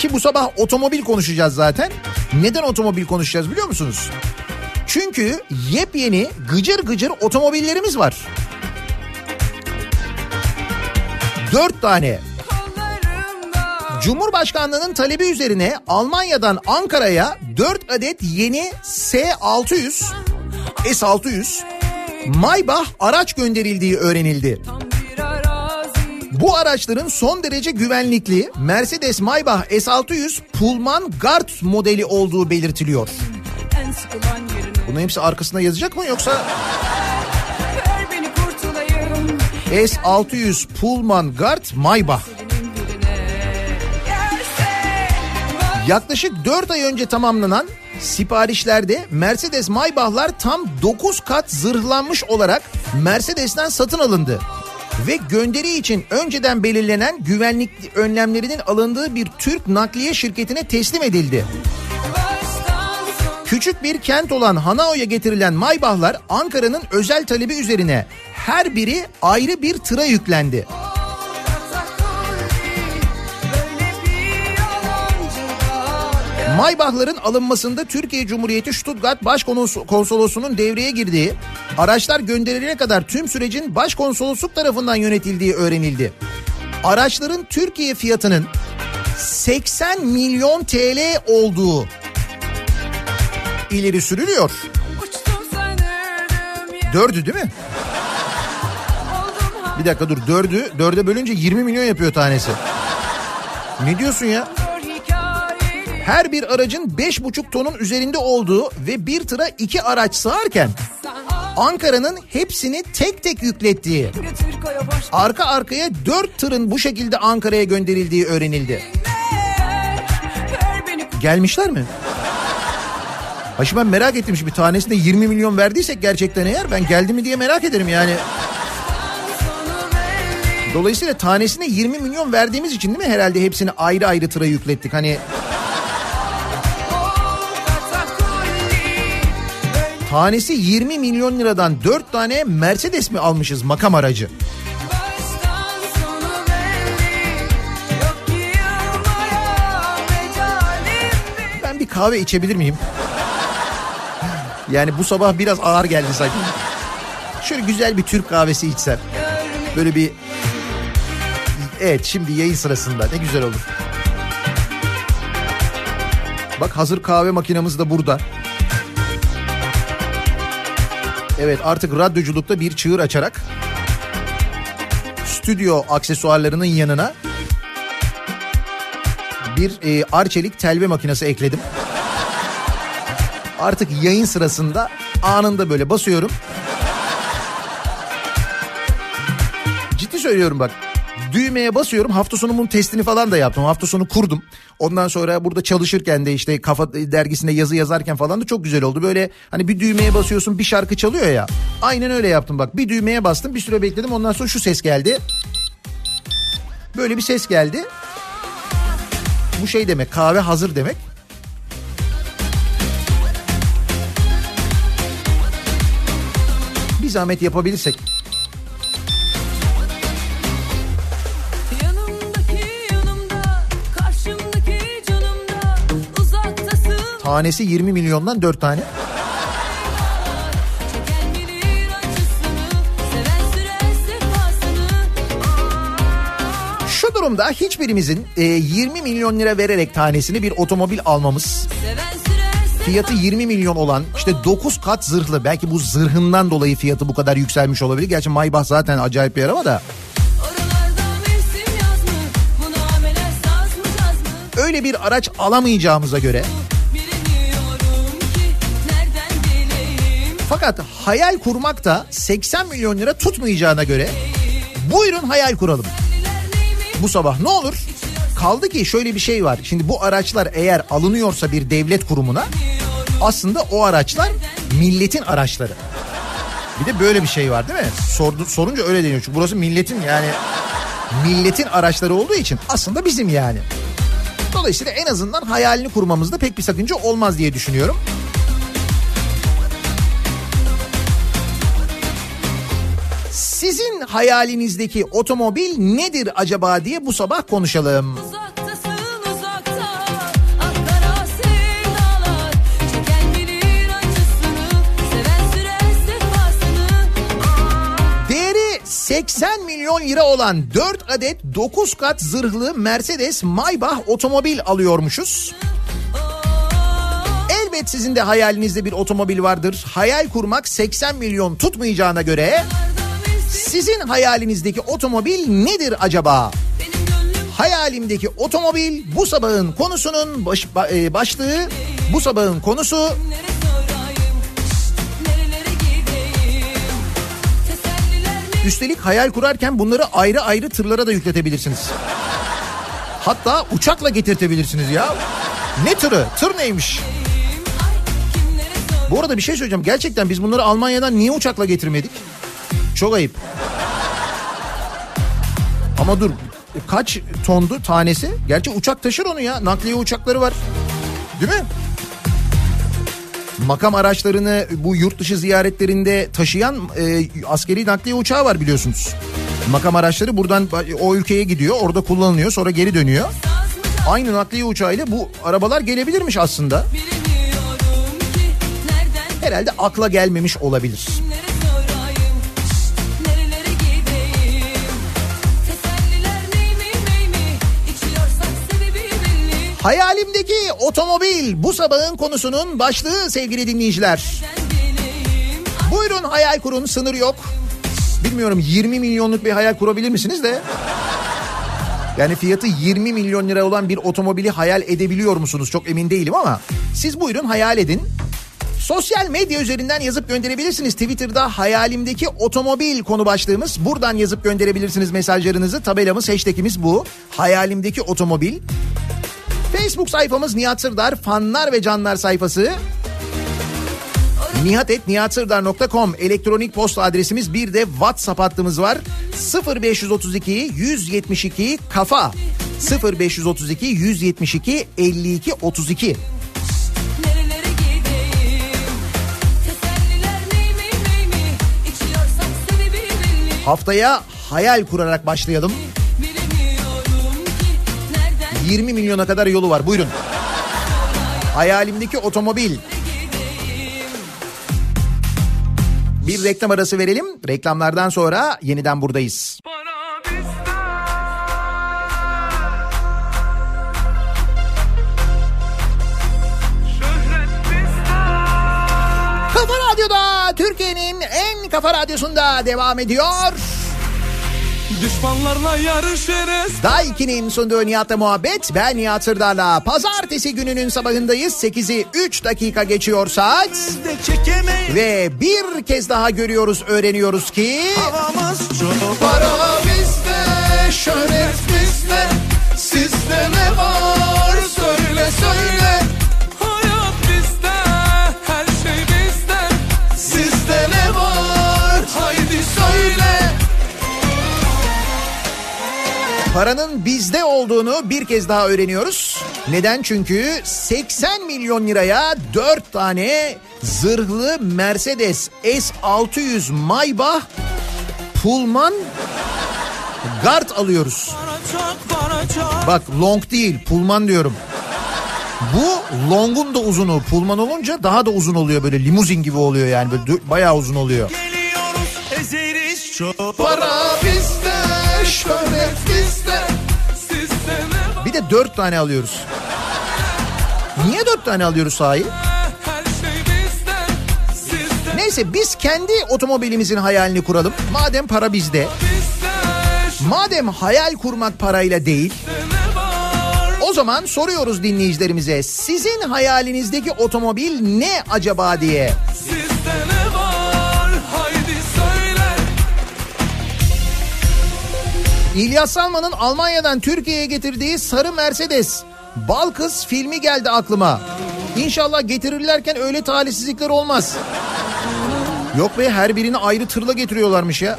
ki bu sabah otomobil konuşacağız zaten. Neden otomobil konuşacağız biliyor musunuz? Çünkü yepyeni gıcır gıcır otomobillerimiz var. Dört tane. Cumhurbaşkanlığının talebi üzerine Almanya'dan Ankara'ya 4 adet yeni S600, S600 Maybach araç gönderildiği öğrenildi. Bu araçların son derece güvenlikli Mercedes Maybach S600 Pullman Guard modeli olduğu belirtiliyor. Bunun hepsi arkasında yazacak mı yoksa ver beni kurtulayım S600 Pullman Guard Maybach. Yaklaşık 4 ay önce tamamlanan siparişlerde Mercedes Maybach'lar tam 9 kat zırhlanmış olarak Mercedes'ten satın alındı. Ve gönderi için önceden belirlenen güvenlik önlemlerinin alındığı bir Türk nakliye şirketine teslim edildi. Küçük bir kent olan Hanao'ya getirilen Maybach'lar Ankara'nın özel talebi üzerine her biri ayrı bir tıra yüklendi. Böyle Maybach'ların alınmasında Türkiye Cumhuriyeti Stuttgart Başkonsolosu'nun devreye girdiği, araçlar gönderilene kadar tüm sürecin başkonsolosluk tarafından yönetildiği öğrenildi. Araçların Türkiye fiyatının 80 milyon TL olduğu ileri sürülüyor. Dördü değil mi? Bir dakika dur dördü, dörde bölünce 20 milyon yapıyor tanesi. Ne diyorsun ya? Her bir aracın 5,5 tonun üzerinde olduğu ve bir tıra iki araç sığarken Ankara'nın hepsini tek tek yüklettiği, arka arkaya dört tırın bu şekilde Ankara'ya gönderildiği öğrenildi. Gelmişler mi? Ha ben merak ettim şimdi tanesinde 20 milyon verdiysek gerçekten eğer ben geldi mi diye merak ederim yani. Dolayısıyla tanesine 20 milyon verdiğimiz için değil mi herhalde hepsini ayrı ayrı tıra yüklettik hani. Tanesi 20 milyon liradan 4 tane Mercedes mi almışız makam aracı? Ben bir kahve içebilir miyim? Yani bu sabah biraz ağır geldi sanki. Şöyle güzel bir Türk kahvesi içsem. Böyle bir... Evet şimdi yayın sırasında ne güzel olur. Bak hazır kahve makinamız da burada. Evet artık radyoculukta bir çığır açarak stüdyo aksesuarlarının yanına bir e, arçelik telve makinesi ekledim. Artık yayın sırasında anında böyle basıyorum. Ciddi söylüyorum bak. Düğmeye basıyorum. Hafta sonu bunun testini falan da yaptım. Hafta sonu kurdum. Ondan sonra burada çalışırken de işte Kafa dergisinde yazı yazarken falan da çok güzel oldu. Böyle hani bir düğmeye basıyorsun bir şarkı çalıyor ya. Aynen öyle yaptım bak. Bir düğmeye bastım bir süre bekledim. Ondan sonra şu ses geldi. Böyle bir ses geldi. Bu şey demek kahve hazır demek. Bir zahmet yapabilirsek. Tanesi 20 milyondan 4 tane. Şu durumda hiçbirimizin e, 20 milyon lira vererek tanesini bir otomobil almamız fiyatı 20 milyon olan işte 9 kat zırhlı belki bu zırhından dolayı fiyatı bu kadar yükselmiş olabilir. Gerçi Maybach zaten acayip bir araba da öyle bir araç alamayacağımıza göre fakat hayal kurmak da 80 milyon lira tutmayacağına göre buyurun hayal kuralım. Bu sabah ne olur? Kaldı ki şöyle bir şey var. Şimdi bu araçlar eğer alınıyorsa bir devlet kurumuna aslında o araçlar milletin araçları. Bir de böyle bir şey var değil mi? Sordu, sorunca öyle deniyor. Çünkü burası milletin yani milletin araçları olduğu için aslında bizim yani. Dolayısıyla en azından hayalini kurmamızda pek bir sakınca olmaz diye düşünüyorum. Sizin hayalinizdeki otomobil nedir acaba diye bu sabah konuşalım. 80 milyon lira olan 4 adet 9 kat zırhlı Mercedes Maybach otomobil alıyormuşuz. Elbet sizin de hayalinizde bir otomobil vardır. Hayal kurmak 80 milyon tutmayacağına göre sizin hayalinizdeki otomobil nedir acaba? Hayalimdeki otomobil bu sabahın konusunun baş- ba- e, başlığı. Bu sabahın konusu Üstelik hayal kurarken bunları ayrı ayrı tırlara da yükletebilirsiniz. Hatta uçakla getirtebilirsiniz ya. Ne tırı? Tır neymiş? Bu arada bir şey söyleyeceğim. Gerçekten biz bunları Almanya'dan niye uçakla getirmedik? Çok ayıp. Ama dur kaç tondu tanesi? Gerçi uçak taşır onu ya. Nakliye uçakları var. Değil mi? Makam araçlarını bu yurt dışı ziyaretlerinde taşıyan e, askeri nakliye uçağı var biliyorsunuz. Makam araçları buradan o ülkeye gidiyor, orada kullanılıyor, sonra geri dönüyor. Aynı nakliye uçağıyla bu arabalar gelebilirmiş aslında. Herhalde akla gelmemiş olabilir. Hayalimdeki otomobil bu sabahın konusunun başlığı sevgili dinleyiciler. Buyurun hayal kurun sınır yok. Bilmiyorum 20 milyonluk bir hayal kurabilir misiniz de? Yani fiyatı 20 milyon lira olan bir otomobili hayal edebiliyor musunuz? Çok emin değilim ama siz buyurun hayal edin. Sosyal medya üzerinden yazıp gönderebilirsiniz. Twitter'da hayalimdeki otomobil konu başlığımız. Buradan yazıp gönderebilirsiniz mesajlarınızı. Tabelamız, hashtagimiz bu. Hayalimdeki otomobil. Facebook sayfamız Nihat Sırdar fanlar ve canlar sayfası. nihatetnihatsırdar.com elektronik posta adresimiz bir de WhatsApp hattımız var. 0532 172 kafa 0532 172 52 32 Nerelere gideyim Teselliler ney mi ney mi İçiyorsam seni bil belli Haftaya hayal kurarak başlayalım. Bilemiyorum ki Nereden 20 milyona kadar yolu var. Buyurun. Hayalimdeki otomobil. Bir reklam arası verelim. Reklamlardan sonra yeniden buradayız. Kafa Radyo'da Türkiye'nin en kafa radyosunda devam ediyor. Düşmanlarla yarışırız Daiki'nin sunduğu Nihat'la muhabbet. Ben Nihat Sırdar'la. Pazartesi gününün sabahındayız. 8'i 3 dakika geçiyor saat. Ve bir kez daha görüyoruz, öğreniyoruz ki... Havamız çok Para bizde, şöhret Paranın bizde olduğunu bir kez daha öğreniyoruz. Neden? Çünkü 80 milyon liraya 4 tane zırhlı Mercedes S600 Maybach Pullman Guard alıyoruz. Bak long değil Pullman diyorum. Bu long'un da uzunu Pullman olunca daha da uzun oluyor böyle limuzin gibi oluyor yani böyle bayağı uzun oluyor. Geliyoruz ezeriz çok Para dört tane alıyoruz. Niye dört tane alıyoruz sahi? Neyse biz kendi otomobilimizin hayalini kuralım. Madem para bizde, madem hayal kurmak parayla değil, o zaman soruyoruz dinleyicilerimize. Sizin hayalinizdeki otomobil ne acaba diye. İlyas Salman'ın Almanya'dan Türkiye'ye getirdiği sarı Mercedes. Balkız filmi geldi aklıma. İnşallah getirirlerken öyle talihsizlikler olmaz. Yok be her birini ayrı tırla getiriyorlarmış ya.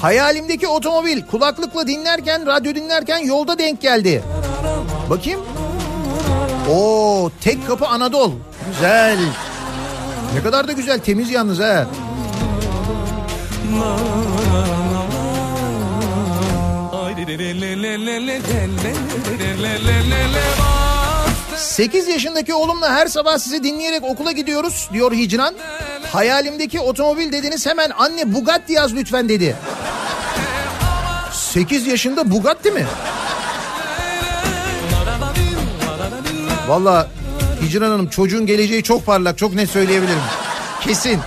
Hayalimdeki otomobil kulaklıkla dinlerken, radyo dinlerken yolda denk geldi. Bakayım. Oo, tek kapı Anadolu. Güzel. Ne kadar da güzel temiz yalnız ha. Sekiz yaşındaki oğlumla her sabah sizi dinleyerek okula gidiyoruz diyor Hicran. Hayalimdeki otomobil dediniz hemen anne Bugatti yaz lütfen dedi. Sekiz yaşında Bugatti mi? Valla Hicran Hanım çocuğun geleceği çok parlak çok net söyleyebilirim. Kesin.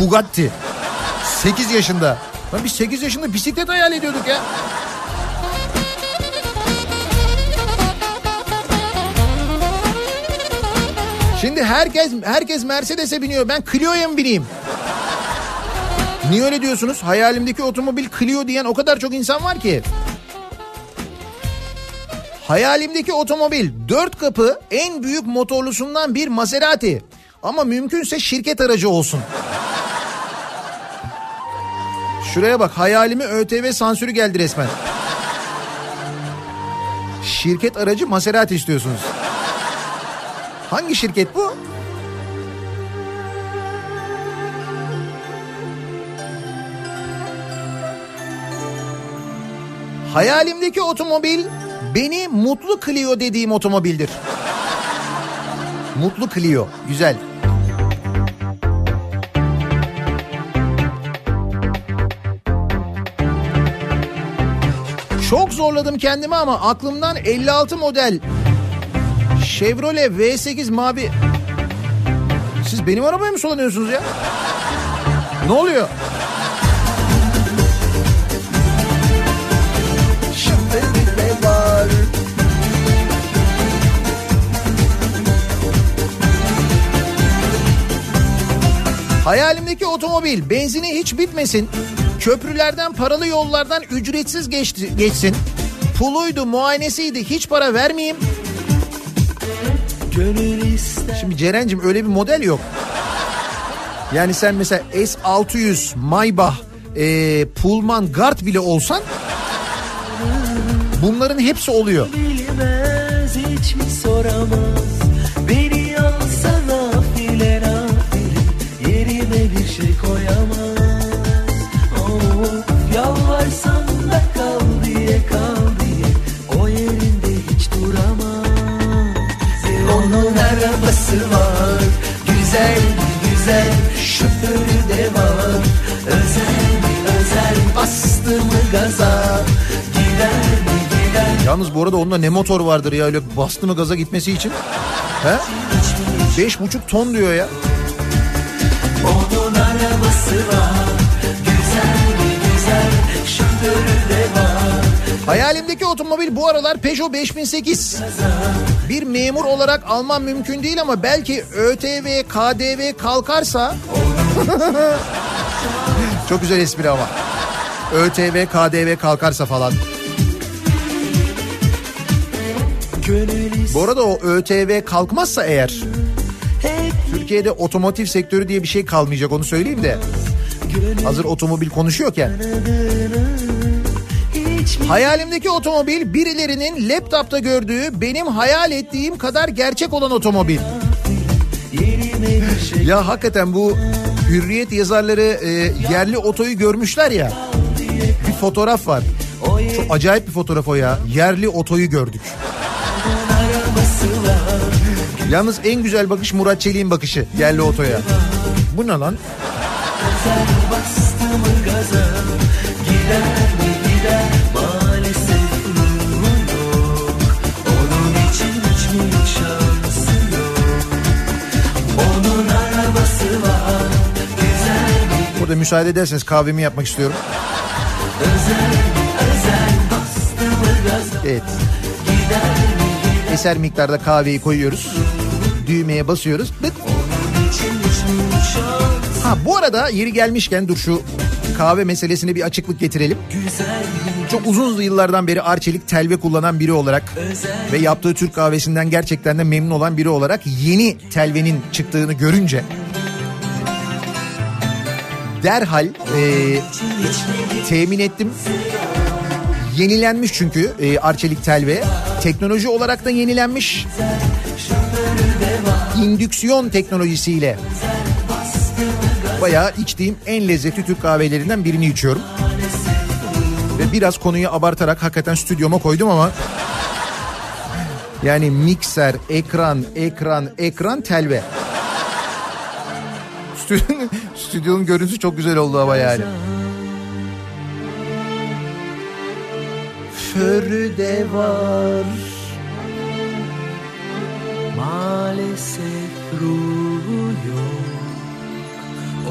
Bugatti. 8 yaşında. Lan biz 8 yaşında bisiklet hayal ediyorduk ya. Şimdi herkes herkes Mercedes'e biniyor. Ben Clio'ya mı bineyim? Niye öyle diyorsunuz? Hayalimdeki otomobil Clio diyen o kadar çok insan var ki. Hayalimdeki otomobil dört kapı en büyük motorlusundan bir Maserati. Ama mümkünse şirket aracı olsun. Şuraya bak hayalimi ÖTV sansürü geldi resmen. Şirket aracı Maserati istiyorsunuz. Hangi şirket bu? Hayalimdeki otomobil beni Mutlu Clio dediğim otomobildir. Mutlu Clio. Güzel. Çok zorladım kendimi ama aklımdan 56 model Chevrolet V8 mavi. Siz benim arabaya mı solanıyorsunuz ya? Ne oluyor? Hayalimdeki otomobil benzini hiç bitmesin. Köprülerden paralı yollardan ücretsiz geçti, geçsin. Puluydu muayenesiydi hiç para vermeyeyim. Şimdi Ceren'cim öyle bir model yok. Yani sen mesela S600, Maybach, e, Pullman, Gart bile olsan bunların hepsi oluyor. bilmez hiç mi soramaz Yalnız bu arada onda ne motor vardır ya öyle bastı mı gaza gitmesi için? He? Beş buçuk ton diyor ya. Onun arabası var Güzel mi güzel Şoförü de var Hayalimdeki otomobil bu aralar Peugeot 5008. Bir memur olarak almam mümkün değil ama belki ÖTV, KDV kalkarsa... Çok güzel espri ama. ÖTV, KDV kalkarsa falan. Bu arada o ÖTV kalkmazsa eğer Türkiye'de otomotiv sektörü diye bir şey kalmayacak onu söyleyeyim de. Hazır otomobil konuşuyorken. Hayalimdeki otomobil birilerinin laptopta gördüğü benim hayal ettiğim kadar gerçek olan otomobil. şey Ya hakikaten bu hürriyet yazarları e, yerli otoyu görmüşler ya. Bir fotoğraf var. Çok acayip bir fotoğraf o ya. Yerli otoyu gördük. Yalnız en güzel bakış Murat Çelik'in bakışı yerli otoya. Bu ne lan? Burada müsaade ederseniz kahvemi yapmak istiyorum. Evet. Eser miktarda kahveyi koyuyoruz. Düğmeye basıyoruz. Şansı Ha bu arada yeri gelmişken dur şu kahve meselesine bir açıklık getirelim. Çok uzun yıllardan beri Arçelik telve kullanan biri olarak ve yaptığı Türk kahvesinden gerçekten de memnun olan biri olarak yeni telvenin çıktığını görünce derhal e, temin ettim. Yenilenmiş çünkü e, Arçelik telve. Teknoloji olarak da yenilenmiş. İndüksiyon teknolojisiyle bayağı içtiğim en lezzetli Türk kahvelerinden birini içiyorum. Ve biraz konuyu abartarak hakikaten stüdyoma koydum ama yani mikser, ekran, ekran, ekran, telve. Stüdyonun, görüntüsü çok güzel oldu ama yani. Förü de var. Maalesef ruhu yok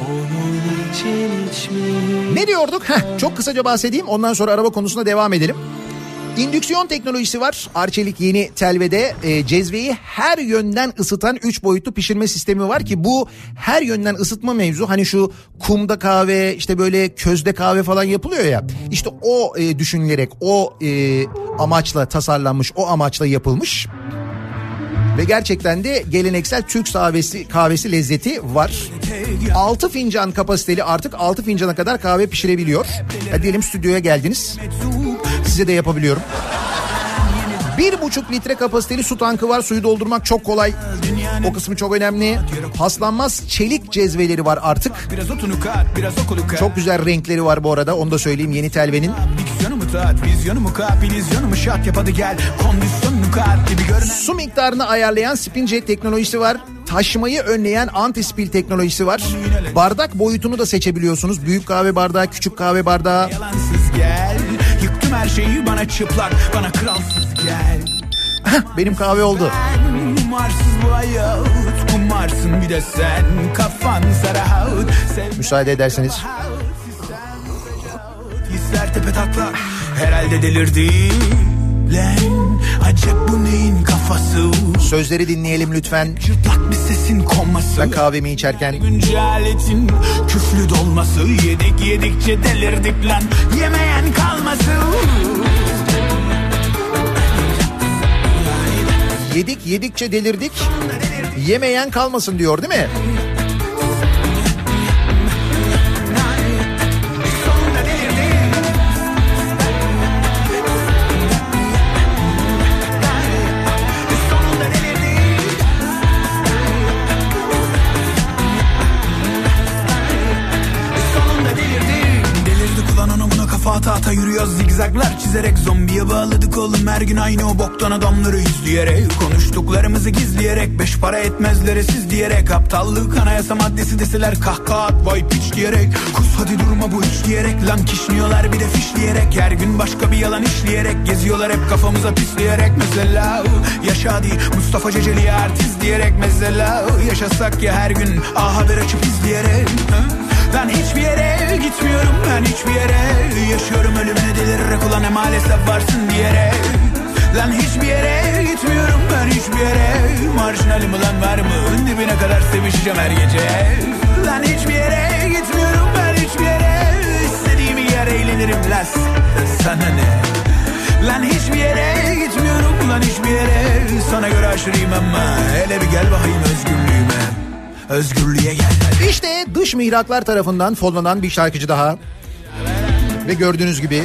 Onun için Ne diyorduk? Heh, çok kısaca bahsedeyim ondan sonra araba konusuna devam edelim. İndüksiyon teknolojisi var. Arçelik yeni telvede e, cezveyi her yönden ısıtan 3 boyutlu pişirme sistemi var ki bu her yönden ısıtma mevzu hani şu kumda kahve işte böyle közde kahve falan yapılıyor ya. İşte o e, düşünülerek o e, amaçla tasarlanmış o amaçla yapılmış. Ve gerçekten de geleneksel Türk kahvesi, kahvesi lezzeti var. 6 fincan kapasiteli artık 6 fincana kadar kahve pişirebiliyor. Ya diyelim stüdyoya geldiniz. Size de yapabiliyorum. Bir buçuk litre kapasiteli su tankı var. Suyu doldurmak çok kolay. O kısmı çok önemli. Paslanmaz çelik cezveleri var artık. Çok güzel renkleri var bu arada. Onu da söyleyeyim yeni telvenin. Su miktarını ayarlayan spinjet teknolojisi var. Taşmayı önleyen antispil teknolojisi var. Bardak boyutunu da seçebiliyorsunuz. Büyük kahve bardağı, küçük kahve bardağı. Yalansız gel. Yıktım her şeyi bana çıplak, bana kralsız gel. Benim kahve oldu. Ben umarsız bu hayat, kumarsın bir de sen. Kafan sarahat, sev Müsaade ederseniz. Hisler tepe takla Herhalde delirdim Sözleri dinleyelim lütfen. Cırtlak bir sesin konması Ben kahvemi içerken. Günceletin küflü dolması Yedik yedikçe delirdik lan Yemeyen kalması Yedik yedikçe delirdik. Yemeyen kalmasın diyor değil mi? Zigzaglar çizerek Zombiye bağladık oğlum her gün aynı o boktan adamları izleyerek Konuştuklarımızı gizleyerek beş para etmezleri siz diyerek Aptallık anayasa maddesi deseler kahkaha at vay piç diyerek Kus hadi durma bu iş diyerek lan kişniyorlar bir de fiş diyerek Her gün başka bir yalan işleyerek geziyorlar hep kafamıza pisleyerek Mesela yaşa hadi Mustafa Ceceli artist diyerek Mesela yaşasak ya her gün A Haber açıp izleyerek hı? Ben hiçbir yere gitmiyorum. Ben hiçbir yere Yaşıyorum. Ölümüne delirerek ulan ne maalesef varsın diyerek Lan hiçbir yere gitmiyorum. Ben hiçbir yere. Marjinalim ulan var mı? Dibine kadar sevişeceğim her gece. Lan hiçbir yere gitmiyorum. Ben hiçbir yere. İstediğim yer eğlenirim. Las sana ne? Lan hiçbir yere gitmiyorum. Ulan hiçbir yere. Sana göre aşırıyım ama hele bir gel bakayım özgürlüğüme Özgürlüğe gel. İşte dış mihraklar tarafından fonlanan bir şarkıcı daha. Ve gördüğünüz gibi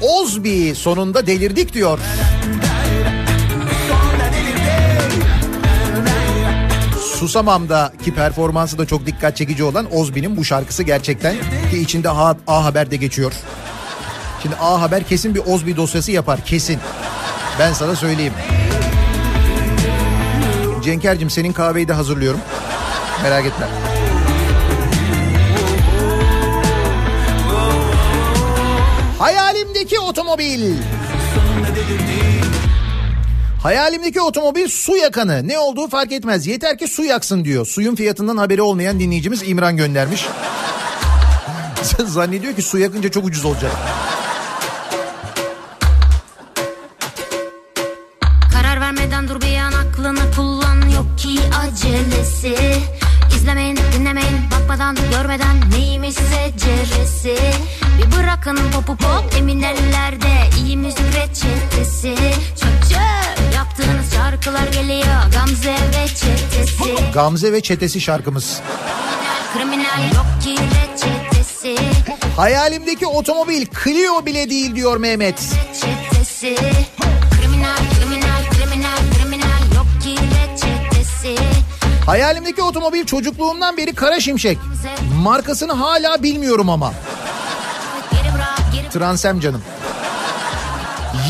Ozbi sonunda delirdik diyor. Susamam'daki performansı da çok dikkat çekici olan Ozbi'nin bu şarkısı gerçekten ki içinde A, A Haber de geçiyor. Şimdi A Haber kesin bir Ozbi dosyası yapar kesin. Ben sana söyleyeyim. Cenker'cim senin kahveyi de hazırlıyorum. Merak etme. Hayalimdeki otomobil. Hayalimdeki otomobil su yakanı. Ne olduğu fark etmez. Yeter ki su yaksın diyor. Suyun fiyatından haberi olmayan dinleyicimiz İmran göndermiş. Zannediyor ki su yakınca çok ucuz olacak. Seceresi Bir bırakın popu pop emin ellerde iyi müzik reçetesi Çöp çöp yaptığınız şarkılar geliyor Gamze ve çetesi Gamze ve Çetesi şarkımız. Kriminal yok ki reçetesi Hayalimdeki otomobil Clio bile değil diyor Mehmet. Reçetesi Kriminal kriminal kriminal kriminal yok ki reçetesi Hayalimdeki otomobil çocukluğumdan beri Kara Şimşek. Markasını hala bilmiyorum ama. Transem canım.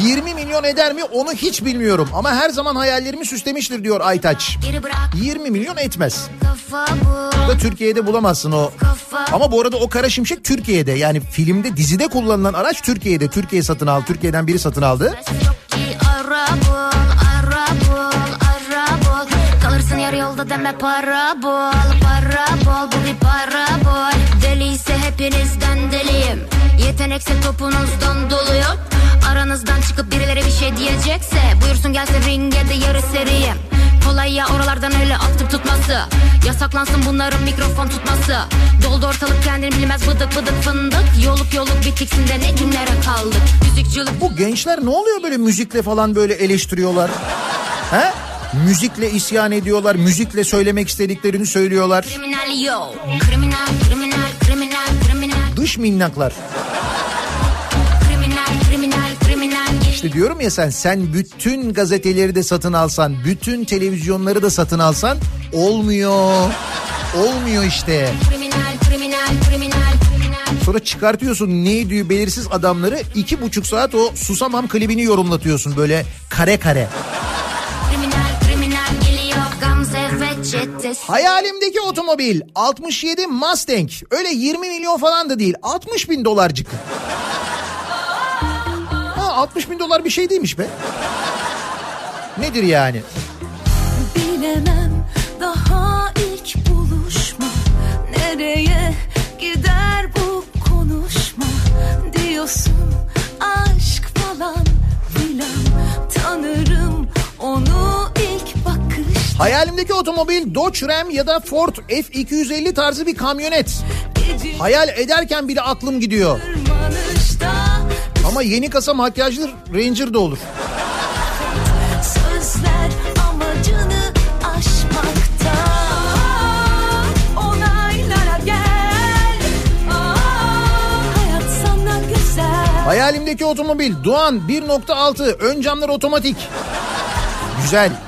20 milyon eder mi onu hiç bilmiyorum ama her zaman hayallerimi süslemiştir diyor Aytaç. geri bırak 20 milyon etmez. kafa bu Da Türkiye'de bulamazsın o. Ama bu arada o Kara Şimşek Türkiye'de yani filmde dizide kullanılan araç Türkiye'de. Türkiye satın aldı. Türkiye'den biri satın aldı. Yolda deme para bul para bul bu bir para bul deliyse hepinizden deliyim. Yetenekse topunuzdan doluyum aranızdan çıkıp birileri bir şey diyecekse buyursun gelsin ringe de yarı seriyim. Kolay ya oralardan öyle atıp tutması. Yasaklansın bunların mikrofon tutması. Doldu ortalık kendini bilmez bıdık bıdık fındık. Yoluk yoluk bitiksinde ne günlere kaldık. Müzikçilik Bu gençler ne oluyor böyle müzikle falan böyle eleştiriyorlar? He? Müzikle isyan ediyorlar. Müzikle söylemek istediklerini söylüyorlar. Kriminal yo Kriminal kriminal kriminal kriminal Dış minnaklar. İşte diyorum ya sen sen bütün gazeteleri de satın alsan, bütün televizyonları da satın alsan olmuyor. Olmuyor işte. Sonra çıkartıyorsun neydi belirsiz adamları iki buçuk saat o Susamam klibini yorumlatıyorsun böyle kare kare. Hayalimdeki otomobil 67 Mustang. Öyle 20 milyon falan da değil. 60 bin dolarcık. Ha, 60 bin dolar bir şey değilmiş be. Nedir yani? Bilemem daha ilk buluşma. Nereye gider bu konuşma diyorsun aşk falan filan tanırım onu Hayalimdeki otomobil Dodge Ram ya da Ford F250 tarzı bir kamyonet. Hayal ederken bile aklım gidiyor. Ama yeni kasa makyajlı Ranger de olur. Sözler amacını aşmakta Hayalimdeki otomobil Doğan 1.6 ön camlar otomatik. Güzel.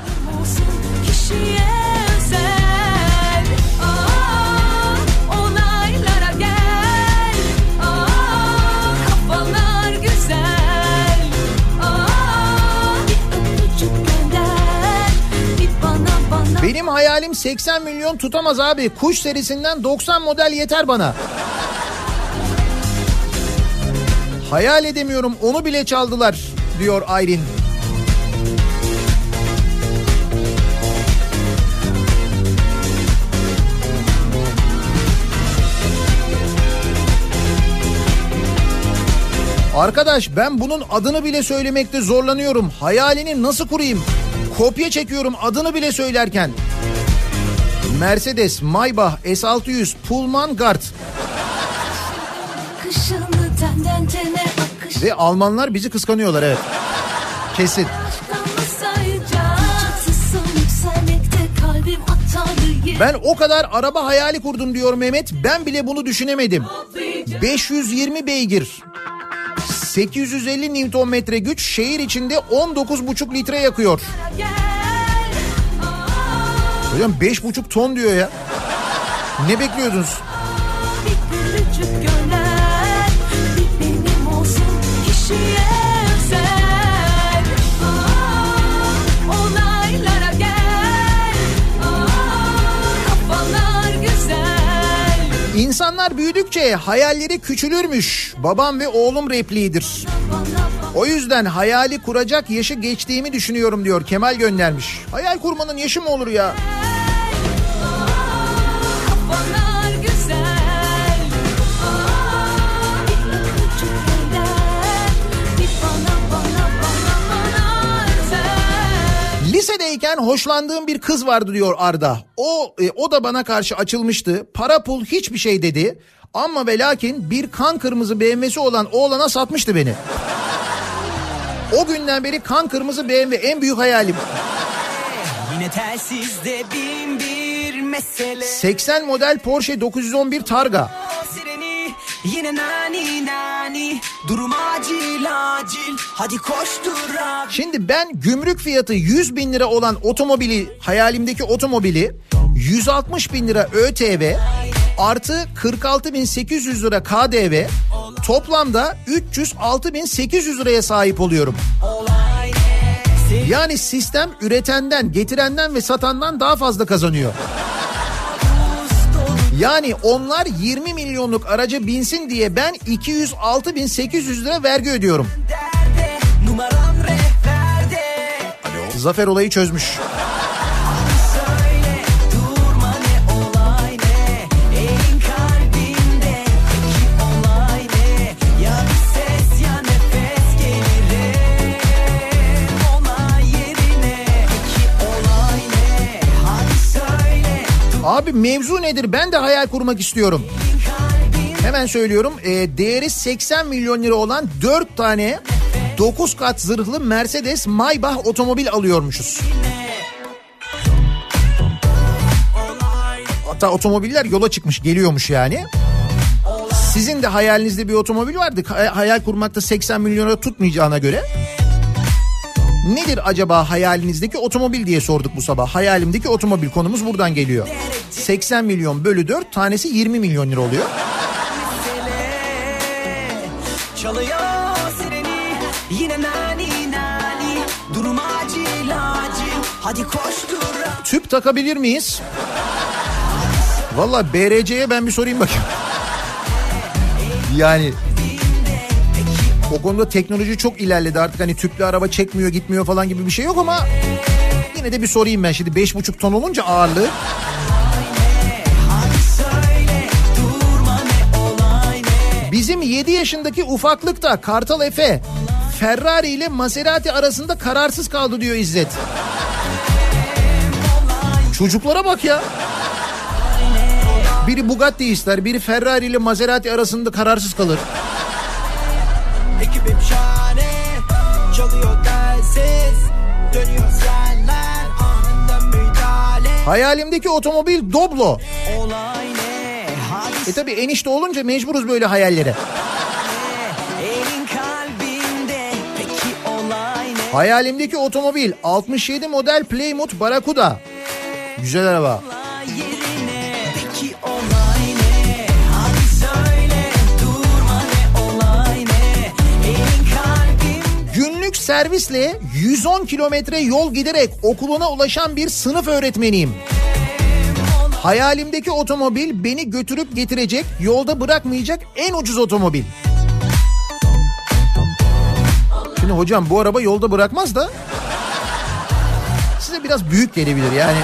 Benim hayalim 80 milyon tutamaz abi. Kuş serisinden 90 model yeter bana. Hayal edemiyorum onu bile çaldılar diyor Aylin. Arkadaş ben bunun adını bile söylemekte zorlanıyorum. Hayalini nasıl kurayım? Kopya çekiyorum adını bile söylerken. Mercedes, Maybach, S600, Pullman, akış ve Almanlar bizi kıskanıyorlar evet. Kesin. Ben o kadar araba hayali kurdum diyor Mehmet. Ben bile bunu düşünemedim. 520 beygir. 850 Nm güç şehir içinde 19,5 litre yakıyor. Hocam 5,5 ton diyor ya. Ne bekliyordunuz? İnsanlar büyüdükçe hayalleri küçülürmüş. Babam ve oğlum repliğidir. O yüzden hayali kuracak yaşı geçtiğimi düşünüyorum diyor Kemal göndermiş. Hayal kurmanın yaşı mı olur ya? Kafalar Lisedeyken hoşlandığım bir kız vardı diyor Arda. O e, o da bana karşı açılmıştı. Para pul hiçbir şey dedi. Ama ve lakin bir kan kırmızı BMW'si olan oğlana satmıştı beni. O günden beri kan kırmızı BMW en büyük hayalim. Yine telsizde bin bir mesele 80 model Porsche 911 Targa. Yine nani nani Durum acil acil Hadi koştur abi Şimdi ben gümrük fiyatı 100 bin lira olan otomobili hayalimdeki otomobili 160 bin lira ÖTV artı 46 bin 800 lira KDV toplamda 306 bin 800 liraya sahip oluyorum. Yani sistem üretenden, getirenden ve satandan daha fazla kazanıyor. Yani onlar 20 milyonluk araca binsin diye ben 206 bin 800 lira vergi ödüyorum. Derde Zafer olayı çözmüş. Abi mevzu nedir? Ben de hayal kurmak istiyorum. Hemen söylüyorum. Ee, değeri 80 milyon lira olan 4 tane 9 kat zırhlı Mercedes Maybach otomobil alıyormuşuz. Hatta otomobiller yola çıkmış geliyormuş yani. Sizin de hayalinizde bir otomobil vardı. Hay- Hayal kurmakta 80 milyona tutmayacağına göre. Nedir acaba hayalinizdeki otomobil diye sorduk bu sabah. Hayalimdeki otomobil konumuz buradan geliyor. 80 milyon bölü 4 tanesi 20 milyon lira oluyor. Tüp takabilir miyiz? Valla BRC'ye ben bir sorayım bakayım. Yani o konuda teknoloji çok ilerledi artık hani tüplü araba çekmiyor gitmiyor falan gibi bir şey yok ama yine de bir sorayım ben şimdi 5,5 ton olunca ağırlığı. Bizim 7 yaşındaki ufaklık da Kartal Efe Ferrari ile Maserati arasında kararsız kaldı diyor İzzet. Çocuklara bak ya. Biri Bugatti ister, biri Ferrari ile Maserati arasında kararsız kalır. Ekibim şahane Çalıyor telsiz Dönüyor senler Anında müdahale Hayalimdeki otomobil Doblo. Olay ne? Hadise E tabi enişte olunca mecburuz böyle hayallere. Hayalimdeki otomobil 67 model Plymouth Barracuda. Güzel araba. Servisle 110 kilometre yol giderek okuluna ulaşan bir sınıf öğretmeniyim. Hayalimdeki otomobil beni götürüp getirecek, yolda bırakmayacak en ucuz otomobil. Şimdi hocam bu araba yolda bırakmaz da size biraz büyük gelebilir yani.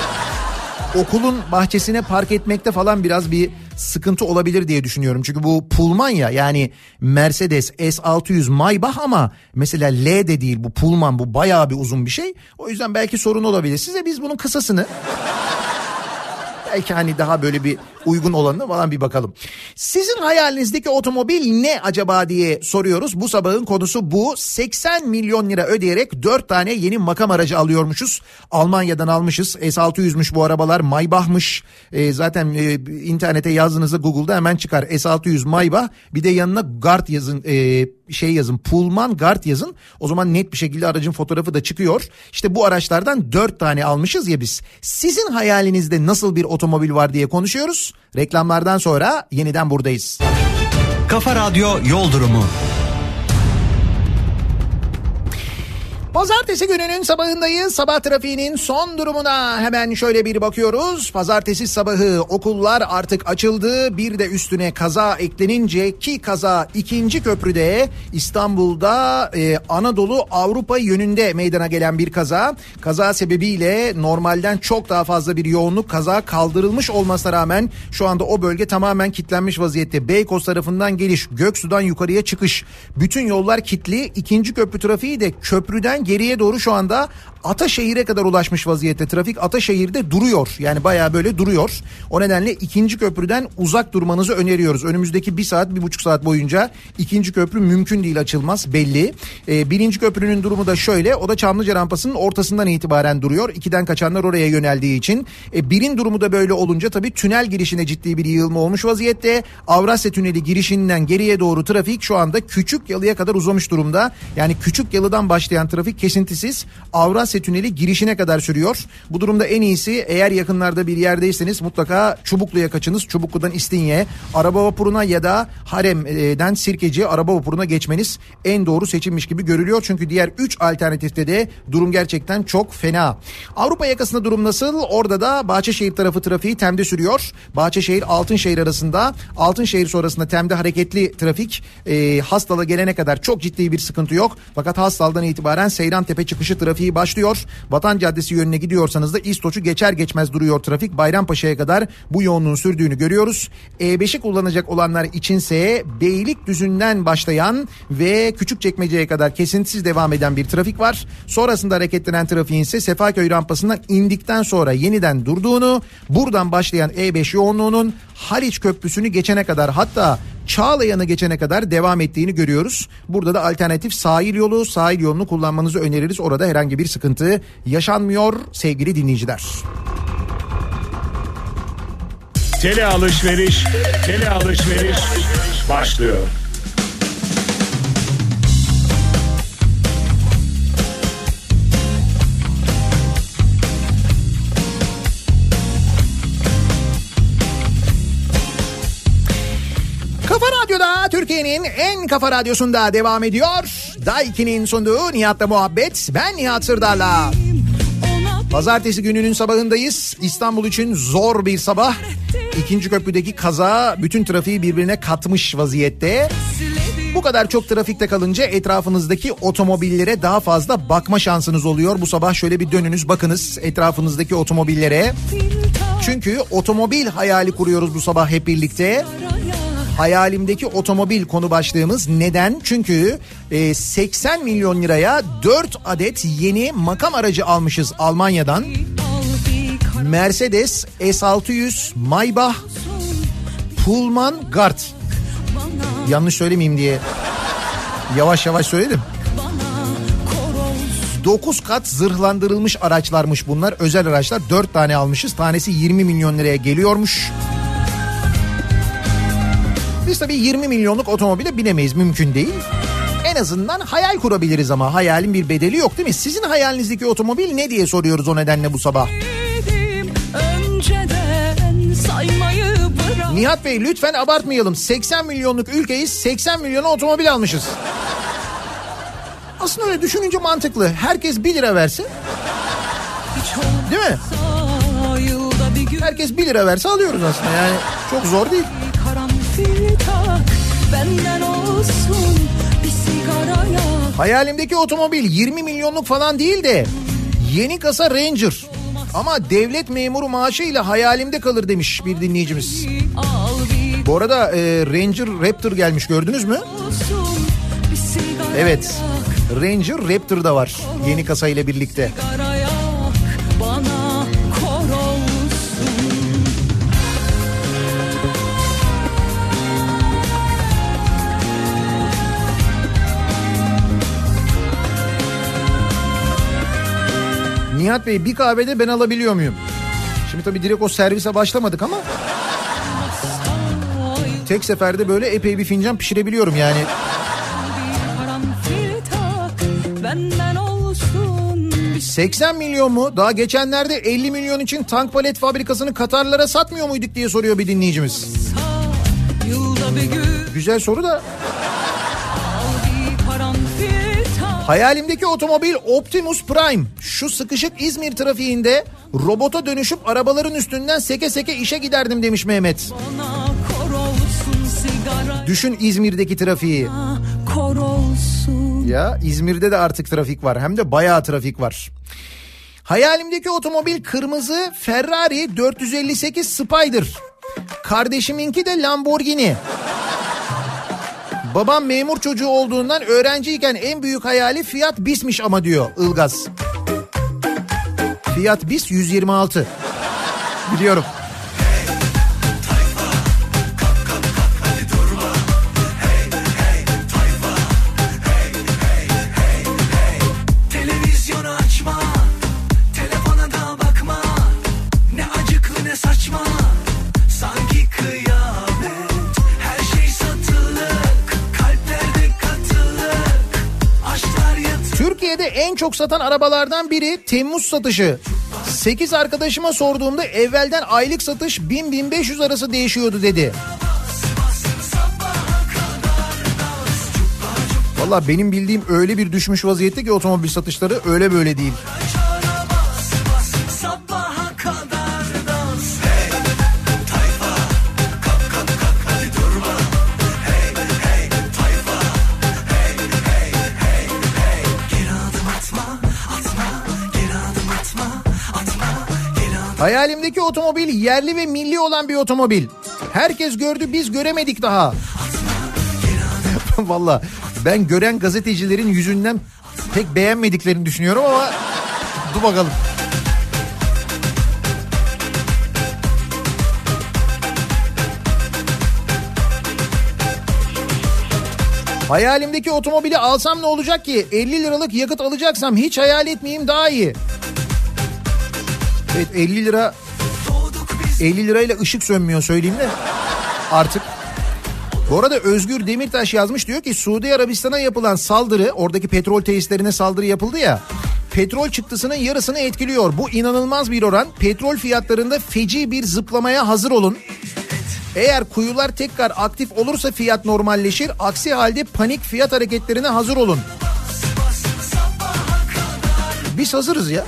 Okulun bahçesine park etmekte falan biraz bir sıkıntı olabilir diye düşünüyorum. Çünkü bu Pullman ya yani Mercedes S600 Maybach ama mesela L de değil bu Pullman bu bayağı bir uzun bir şey. O yüzden belki sorun olabilir. Size biz bunun kısasını belki hani daha böyle bir uygun olanı falan bir bakalım. Sizin hayalinizdeki otomobil ne acaba diye soruyoruz. Bu sabahın konusu bu. 80 milyon lira ödeyerek 4 tane yeni makam aracı alıyormuşuz. Almanya'dan almışız. S600'müş bu arabalar. Maybach'mış. E, zaten e, internete yazdığınızda Google'da hemen çıkar. S600 Maybach. Bir de yanına Gart yazın. E, şey yazın. Pullman Gart yazın. O zaman net bir şekilde aracın fotoğrafı da çıkıyor. İşte bu araçlardan 4 tane almışız ya biz. Sizin hayalinizde nasıl bir otomobil var diye konuşuyoruz. Reklamlardan sonra yeniden buradayız. Kafa Radyo Yol Durumu. Pazartesi gününün sabahındayız. Sabah trafiğinin son durumuna hemen şöyle bir bakıyoruz. Pazartesi sabahı okullar artık açıldı. Bir de üstüne kaza eklenince ki kaza ikinci köprüde İstanbul'da e, Anadolu Avrupa yönünde meydana gelen bir kaza. Kaza sebebiyle normalden çok daha fazla bir yoğunluk kaza kaldırılmış olmasına rağmen şu anda o bölge tamamen kilitlenmiş vaziyette. Beykoz tarafından geliş, Göksu'dan yukarıya çıkış. Bütün yollar kilitli. İkinci köprü trafiği de köprüden geriye doğru şu anda Ataşehir'e kadar ulaşmış vaziyette. Trafik Ataşehir'de duruyor. Yani bayağı böyle duruyor. O nedenle ikinci köprüden uzak durmanızı öneriyoruz. Önümüzdeki bir saat, bir buçuk saat boyunca ikinci köprü mümkün değil açılmaz belli. Ee, birinci köprünün durumu da şöyle. O da Çamlıca rampasının ortasından itibaren duruyor. İkiden kaçanlar oraya yöneldiği için. E, birin durumu da böyle olunca tabii tünel girişine ciddi bir yığılma olmuş vaziyette. Avrasya Tüneli girişinden geriye doğru trafik şu anda Küçük Yalı'ya kadar uzamış durumda. Yani Küçük Yalı'dan başlayan trafik kesintisiz Avrasya Tüneli girişine kadar sürüyor. Bu durumda en iyisi eğer yakınlarda bir yerdeyseniz mutlaka Çubuklu'ya kaçınız. Çubuklu'dan İstinye, araba vapuruna ya da Harem'den Sirkeci araba vapuruna geçmeniz en doğru seçimmiş gibi görülüyor. Çünkü diğer 3 alternatifte de durum gerçekten çok fena. Avrupa yakasında durum nasıl? Orada da Bahçeşehir tarafı trafiği Tem'de sürüyor. Bahçeşehir Altınşehir arasında Altınşehir sonrasında Tem'de hareketli trafik e, Hastal'a gelene kadar çok ciddi bir sıkıntı yok. Fakat Hastal'dan itibaren Seyran Tepe çıkışı trafiği başlıyor. Vatan Caddesi yönüne gidiyorsanız da İstoç'u geçer geçmez duruyor trafik. Bayrampaşa'ya kadar bu yoğunluğun sürdüğünü görüyoruz. E5'i kullanacak olanlar içinse Beylikdüzü'nden başlayan ve Küçükçekmece'ye kadar kesintisiz devam eden bir trafik var. Sonrasında hareketlenen trafiğin ise Sefaköy rampasından indikten sonra yeniden durduğunu, buradan başlayan E5 yoğunluğunun Haliç Köprüsü'nü geçene kadar hatta Çağlayan'ı geçene kadar devam ettiğini görüyoruz. Burada da alternatif sahil yolu, sahil yolunu kullanmanızı öneririz. Orada herhangi bir sıkıntı yaşanmıyor sevgili dinleyiciler. Tele alışveriş, tele alışveriş başlıyor. Türkiye'nin en kafa radyosunda devam ediyor. Daiki'nin sunduğu Nihat'la muhabbet. Ben Nihat Sırdar'la. Pazartesi gününün sabahındayız. İstanbul için zor bir sabah. İkinci köprüdeki kaza bütün trafiği birbirine katmış vaziyette. Bu kadar çok trafikte kalınca etrafınızdaki otomobillere daha fazla bakma şansınız oluyor. Bu sabah şöyle bir dönünüz bakınız etrafınızdaki otomobillere. Çünkü otomobil hayali kuruyoruz bu sabah hep birlikte. Hayalimdeki otomobil konu başlığımız neden? Çünkü e, 80 milyon liraya 4 adet yeni makam aracı almışız Almanya'dan. Mercedes S600 Maybach Pullman Guard. Yanlış söylemeyeyim diye yavaş yavaş söyledim. 9 kat zırhlandırılmış araçlarmış bunlar. Özel araçlar 4 tane almışız. Tanesi 20 milyon liraya geliyormuş. Biz tabii 20 milyonluk otomobile binemeyiz mümkün değil. En azından hayal kurabiliriz ama hayalin bir bedeli yok değil mi? Sizin hayalinizdeki otomobil ne diye soruyoruz o nedenle bu sabah. Nihat Bey lütfen abartmayalım. 80 milyonluk ülkeyiz 80 milyona otomobil almışız. Aslında öyle düşününce mantıklı. Herkes 1 lira verse Hiç değil mi? Herkes 1 lira verse alıyoruz aslında yani çok zor değil. Benden olsun bir sigara yak Hayalimdeki otomobil 20 milyonluk falan değil de yeni kasa Ranger. Ama devlet memuru maaşıyla hayalimde kalır demiş bir dinleyicimiz. Bu arada e, Ranger Raptor gelmiş gördünüz mü? Evet. Ranger Raptor da var yeni kasa ile birlikte. Sigara Nihat Bey bir kahvede ben alabiliyor muyum? Şimdi tabii direkt o servise başlamadık ama tek seferde böyle epey bir fincan pişirebiliyorum yani. karanfil tak benden olsun bir 80 milyon mu? Daha geçenlerde 50 milyon için tank palet fabrikasını Katarlara satmıyor muyduk diye soruyor bir dinleyicimiz. Güzel soru da hayalimdeki otomobil Optimus Prime. Şu sıkışık İzmir trafiğinde robota dönüşüp arabaların üstünden seke seke işe giderdim demiş Mehmet. Düşün İzmir'deki trafiği. Ya İzmir'de de artık trafik var hem de bayağı trafik var. Hayalimdeki otomobil kırmızı Ferrari 458 Spider. Kardeşiminki de Lamborghini. Babam memur çocuğu olduğundan öğrenciyken en büyük hayali Fiat Bis'miş ama diyor Ilgaz. Fiat Bis 126. Biliyorum. Çok satan arabalardan biri Temmuz satışı. 8 arkadaşıma sorduğumda evvelden aylık satış 1000-1500 arası değişiyordu dedi. Valla benim bildiğim öyle bir düşmüş vaziyette ki otomobil satışları öyle böyle değil. Hayalimdeki otomobil yerli ve milli olan bir otomobil. Herkes gördü biz göremedik daha. Valla ben gören gazetecilerin yüzünden pek beğenmediklerini düşünüyorum ama dur bakalım. Hayalimdeki otomobili alsam ne olacak ki? 50 liralık yakıt alacaksam hiç hayal etmeyeyim daha iyi. Evet 50 lira 50 lirayla ışık sönmüyor söyleyeyim de artık. Bu arada Özgür Demirtaş yazmış diyor ki Suudi Arabistan'a yapılan saldırı oradaki petrol tesislerine saldırı yapıldı ya. Petrol çıktısının yarısını etkiliyor. Bu inanılmaz bir oran. Petrol fiyatlarında feci bir zıplamaya hazır olun. Eğer kuyular tekrar aktif olursa fiyat normalleşir. Aksi halde panik fiyat hareketlerine hazır olun. Biz hazırız ya.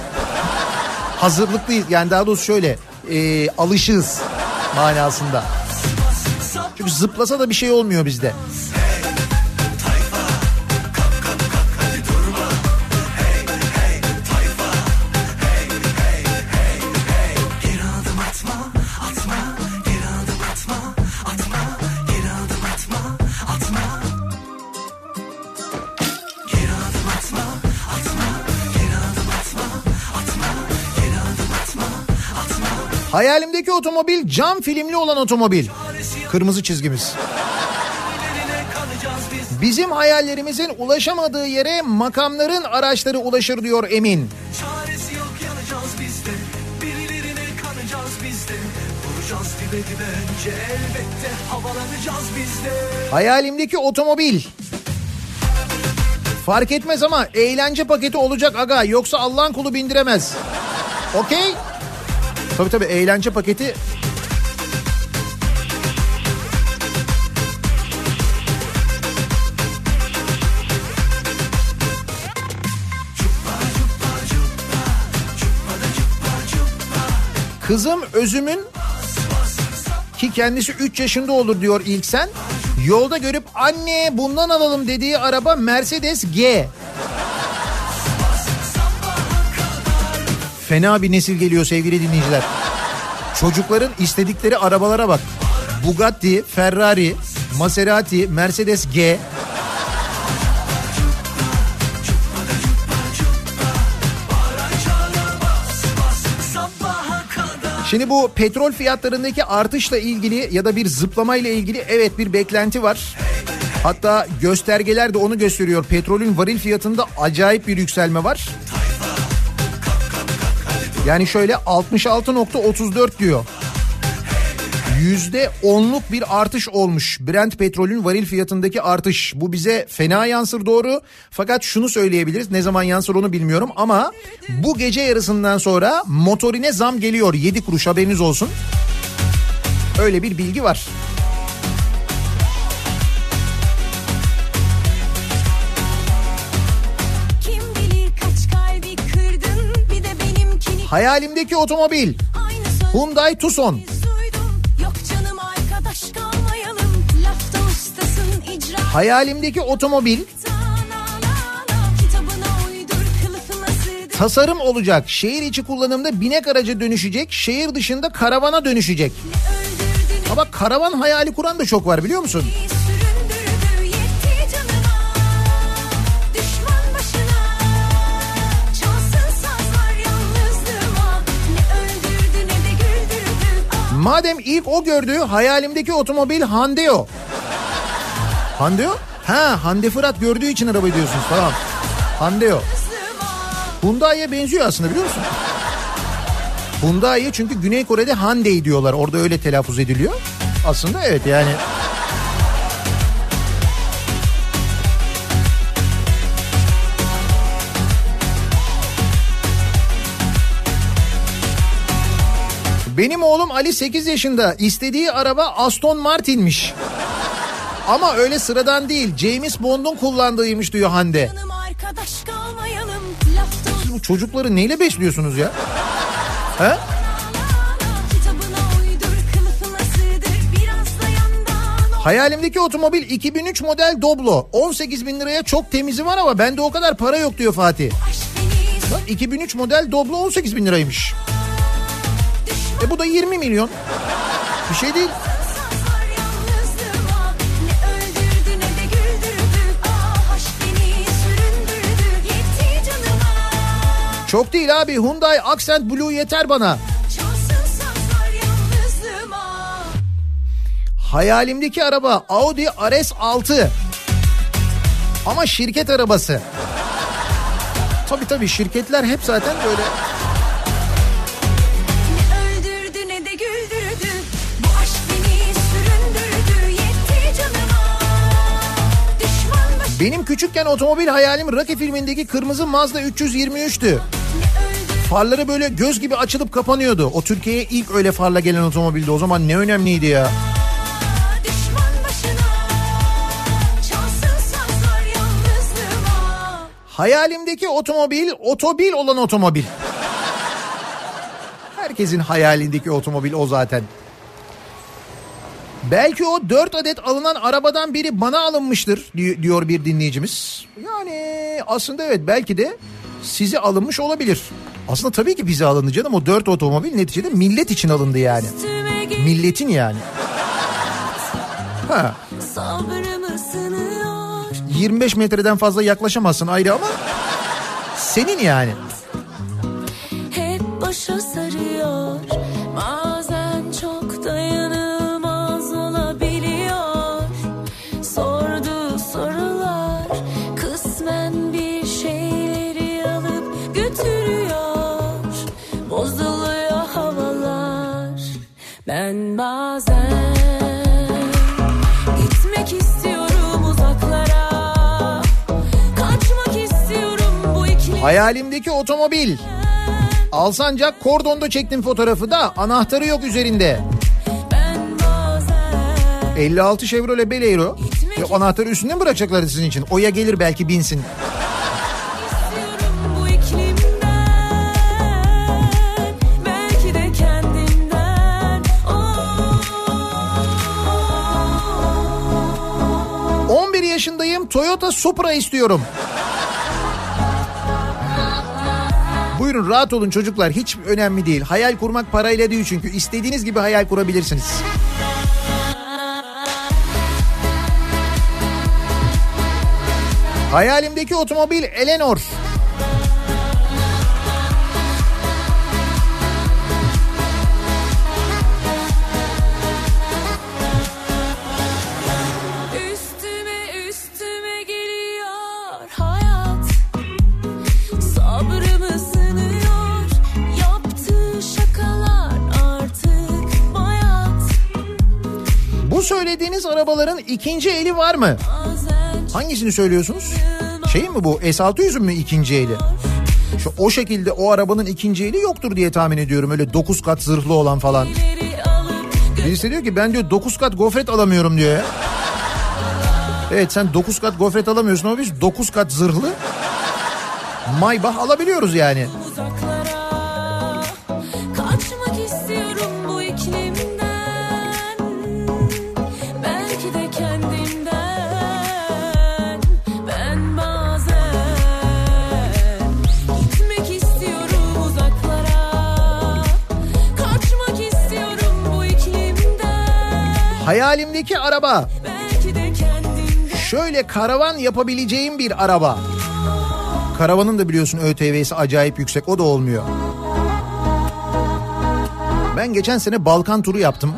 Hazırlıklıyız. Yani daha doğrusu şöyle e, alışığız manasında. Çünkü zıplasa da bir şey olmuyor bizde. Hayalimdeki otomobil cam filmli olan otomobil. Kırmızı çizgimiz. Bizim hayallerimizin ulaşamadığı yere makamların araçları ulaşır diyor Emin. Çaresi yok yanacağız biz de Birilerine kanacağız biz de Vuracağız dibe dibe önce elbette havalanacağız biz de Hayalimdeki otomobil. Fark etmez ama eğlence paketi olacak aga yoksa Allah'ın kulu bindiremez. Okey? Tabii tabii eğlence paketi Kızım özümün ki kendisi 3 yaşında olur diyor ilk sen. Yolda görüp anne bundan alalım dediği araba Mercedes G. Fena bir nesil geliyor sevgili dinleyiciler. Çocukların istedikleri arabalara bak. Bugatti, Ferrari, Maserati, Mercedes G. Şimdi bu petrol fiyatlarındaki artışla ilgili ya da bir zıplamayla ilgili evet bir beklenti var. Hatta göstergeler de onu gösteriyor. Petrolün varil fiyatında acayip bir yükselme var. Yani şöyle 66.34 diyor. Yüzde onluk bir artış olmuş. Brent petrolün varil fiyatındaki artış. Bu bize fena yansır doğru. Fakat şunu söyleyebiliriz. Ne zaman yansır onu bilmiyorum ama bu gece yarısından sonra motorine zam geliyor. 7 kuruş haberiniz olsun. Öyle bir bilgi var. Hayalimdeki otomobil Hyundai Tucson. Hayalimdeki otomobil tasarım olacak. Şehir içi kullanımda binek araca dönüşecek. Şehir dışında karavana dönüşecek. Ama karavan hayali kuran da çok var biliyor musun? Madem ilk o gördü hayalimdeki otomobil Handeo. Handeo? Ha Hande Fırat gördüğü için araba diyorsunuz tamam. Handeo. Hyundai'ye benziyor aslında biliyor musun? Hyundai'ye çünkü Güney Kore'de Hyundai diyorlar. Orada öyle telaffuz ediliyor. Aslında evet yani. Benim oğlum Ali 8 yaşında. İstediği araba Aston Martin'miş. Ama öyle sıradan değil. James Bond'un kullandığıymış diyor Hande. Siz bu çocukları neyle besliyorsunuz ya? He? Hayalimdeki otomobil 2003 model Doblo. 18 bin liraya çok temizi var ama bende o kadar para yok diyor Fatih. Bak 2003 model Doblo 18 bin liraymış. E bu da 20 milyon. Bir şey değil. Çok değil abi Hyundai Accent Blue yeter bana. Hayalimdeki araba Audi RS6. Ama şirket arabası. Tabii tabii şirketler hep zaten böyle Benim küçükken otomobil hayalim Rocky filmindeki kırmızı Mazda 323'tü. Farları böyle göz gibi açılıp kapanıyordu. O Türkiye'ye ilk öyle farla gelen otomobildi. O zaman ne önemliydi ya. Hayalimdeki otomobil otobil olan otomobil. Herkesin hayalindeki otomobil o zaten. Belki o 4 adet alınan arabadan biri bana alınmıştır di- diyor bir dinleyicimiz. Yani aslında evet belki de size alınmış olabilir. Aslında tabii ki bize alındı canım o 4 otomobil neticede millet için alındı yani. Milletin yani. Ha, sabrımı sınıyor 25 metreden fazla yaklaşamazsın ayrı ama senin yani. Hep başa sarıyor Hayalimdeki otomobil. Alsancak kordonda çektim fotoğrafı da anahtarı yok üzerinde. Ben bazen 56 Chevrolet Beleiro. Ya anahtarı üstünde mi bırakacaklar sizin için? Oya gelir belki binsin. Oh. 11 yaşındayım Toyota Supra istiyorum. Buyurun rahat olun çocuklar hiç önemli değil. Hayal kurmak parayla değil çünkü istediğiniz gibi hayal kurabilirsiniz. Hayalimdeki otomobil Eleanor. Söylediğiniz arabaların ikinci eli var mı? Hangisini söylüyorsunuz? Şey mi bu S600'ün mü ikinci eli? Şu o şekilde o arabanın ikinci eli yoktur diye tahmin ediyorum. Öyle 9 kat zırhlı olan falan. Birisi diyor ki ben diyor 9 kat gofret alamıyorum diyor ya. Evet sen 9 kat gofret alamıyorsun ama biz 9 kat zırhlı Maybach alabiliyoruz yani. uzaklara Hayalimdeki araba şöyle karavan yapabileceğim bir araba. Karavanın da biliyorsun ÖTV'si acayip yüksek o da olmuyor. Ben geçen sene Balkan turu yaptım.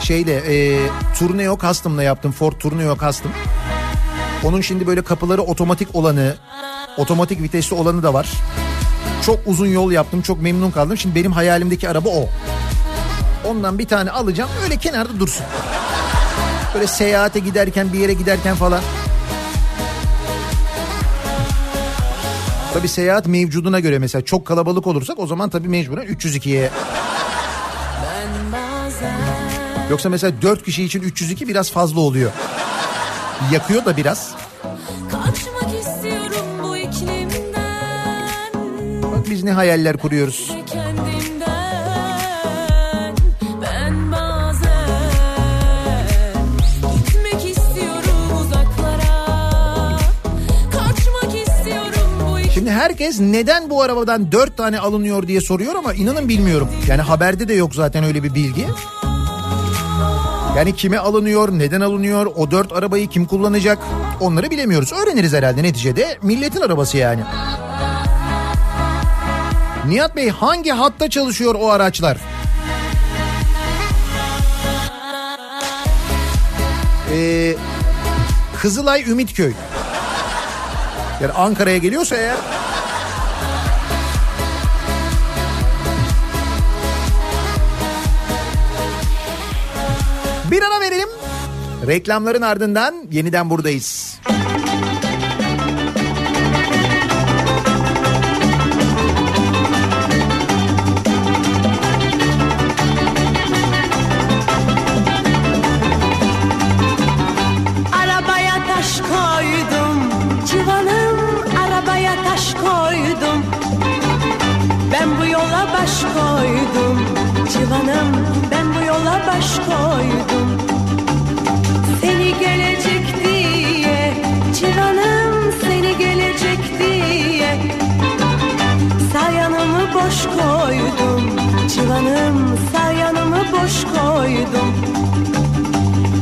Şeyle e, Tourneo Custom'la yaptım. Ford Tourneo Custom. Onun şimdi böyle kapıları otomatik olanı, otomatik vitesli olanı da var. Çok uzun yol yaptım. Çok memnun kaldım. Şimdi benim hayalimdeki araba o. Ondan bir tane alacağım. Öyle kenarda dursun. Böyle seyahate giderken bir yere giderken falan. Tabii seyahat mevcuduna göre mesela çok kalabalık olursak o zaman tabii mecburen 302'ye. Ben bazen Yoksa mesela 4 kişi için 302 biraz fazla oluyor. Yakıyor da biraz. Bak biz ne hayaller kuruyoruz. Şimdi herkes neden bu arabadan 4 tane alınıyor diye soruyor ama inanın bilmiyorum. Yani haberde de yok zaten öyle bir bilgi. Yani kime alınıyor, neden alınıyor, o dört arabayı kim kullanacak onları bilemiyoruz. Öğreniriz herhalde neticede milletin arabası yani. Nihat Bey hangi hatta çalışıyor o araçlar? Ee, Kızılay Ümitköy. Yani Ankara'ya geliyorsa eğer Bir ara verelim. Reklamların ardından yeniden buradayız. Canım sağ yanımı boş koydum.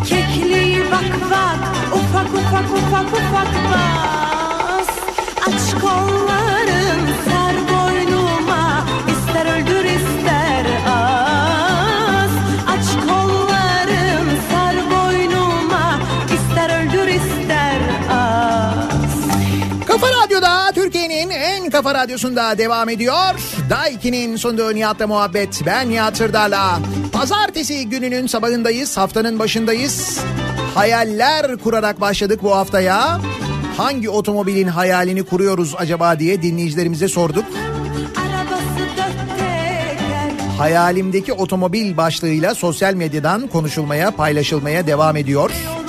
Kekliği bak bak ufak ufak ufak ufak bas. Aç kolların sar boynuma ister öldür ister az. Aç kolların sar boynuma ister öldür ister az. Kafa Radyo'da Türkiye'nin en kafa radyosunda devam ediyor. Daiki'nin sunduğu Nihat'la muhabbet. Ben Nihat Sırdar'la. Pazartesi gününün sabahındayız. Haftanın başındayız. Hayaller kurarak başladık bu haftaya. Hangi otomobilin hayalini kuruyoruz acaba diye dinleyicilerimize sorduk. Hayalimdeki otomobil başlığıyla sosyal medyadan konuşulmaya, paylaşılmaya devam ediyor. Yoluna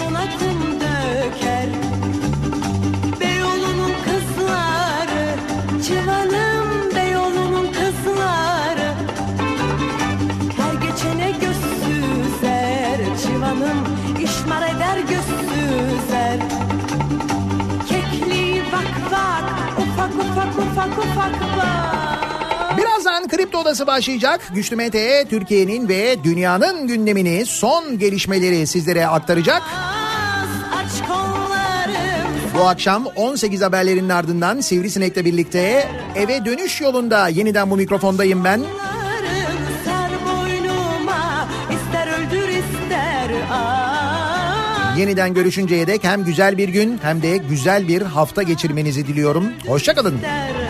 Odası başlayacak. Güçlü Mete Türkiye'nin ve dünyanın gündemini, son gelişmeleri sizlere aktaracak. Bu akşam 18 haberlerinin ardından Sivrisinek'le birlikte eve dönüş yolunda yeniden bu mikrofondayım ben. Sarım sar boynuma ister öldür ister al. Yeniden görüşünceye dek hem güzel bir gün hem de güzel bir hafta geçirmenizi diliyorum. Hoşçakalın. ister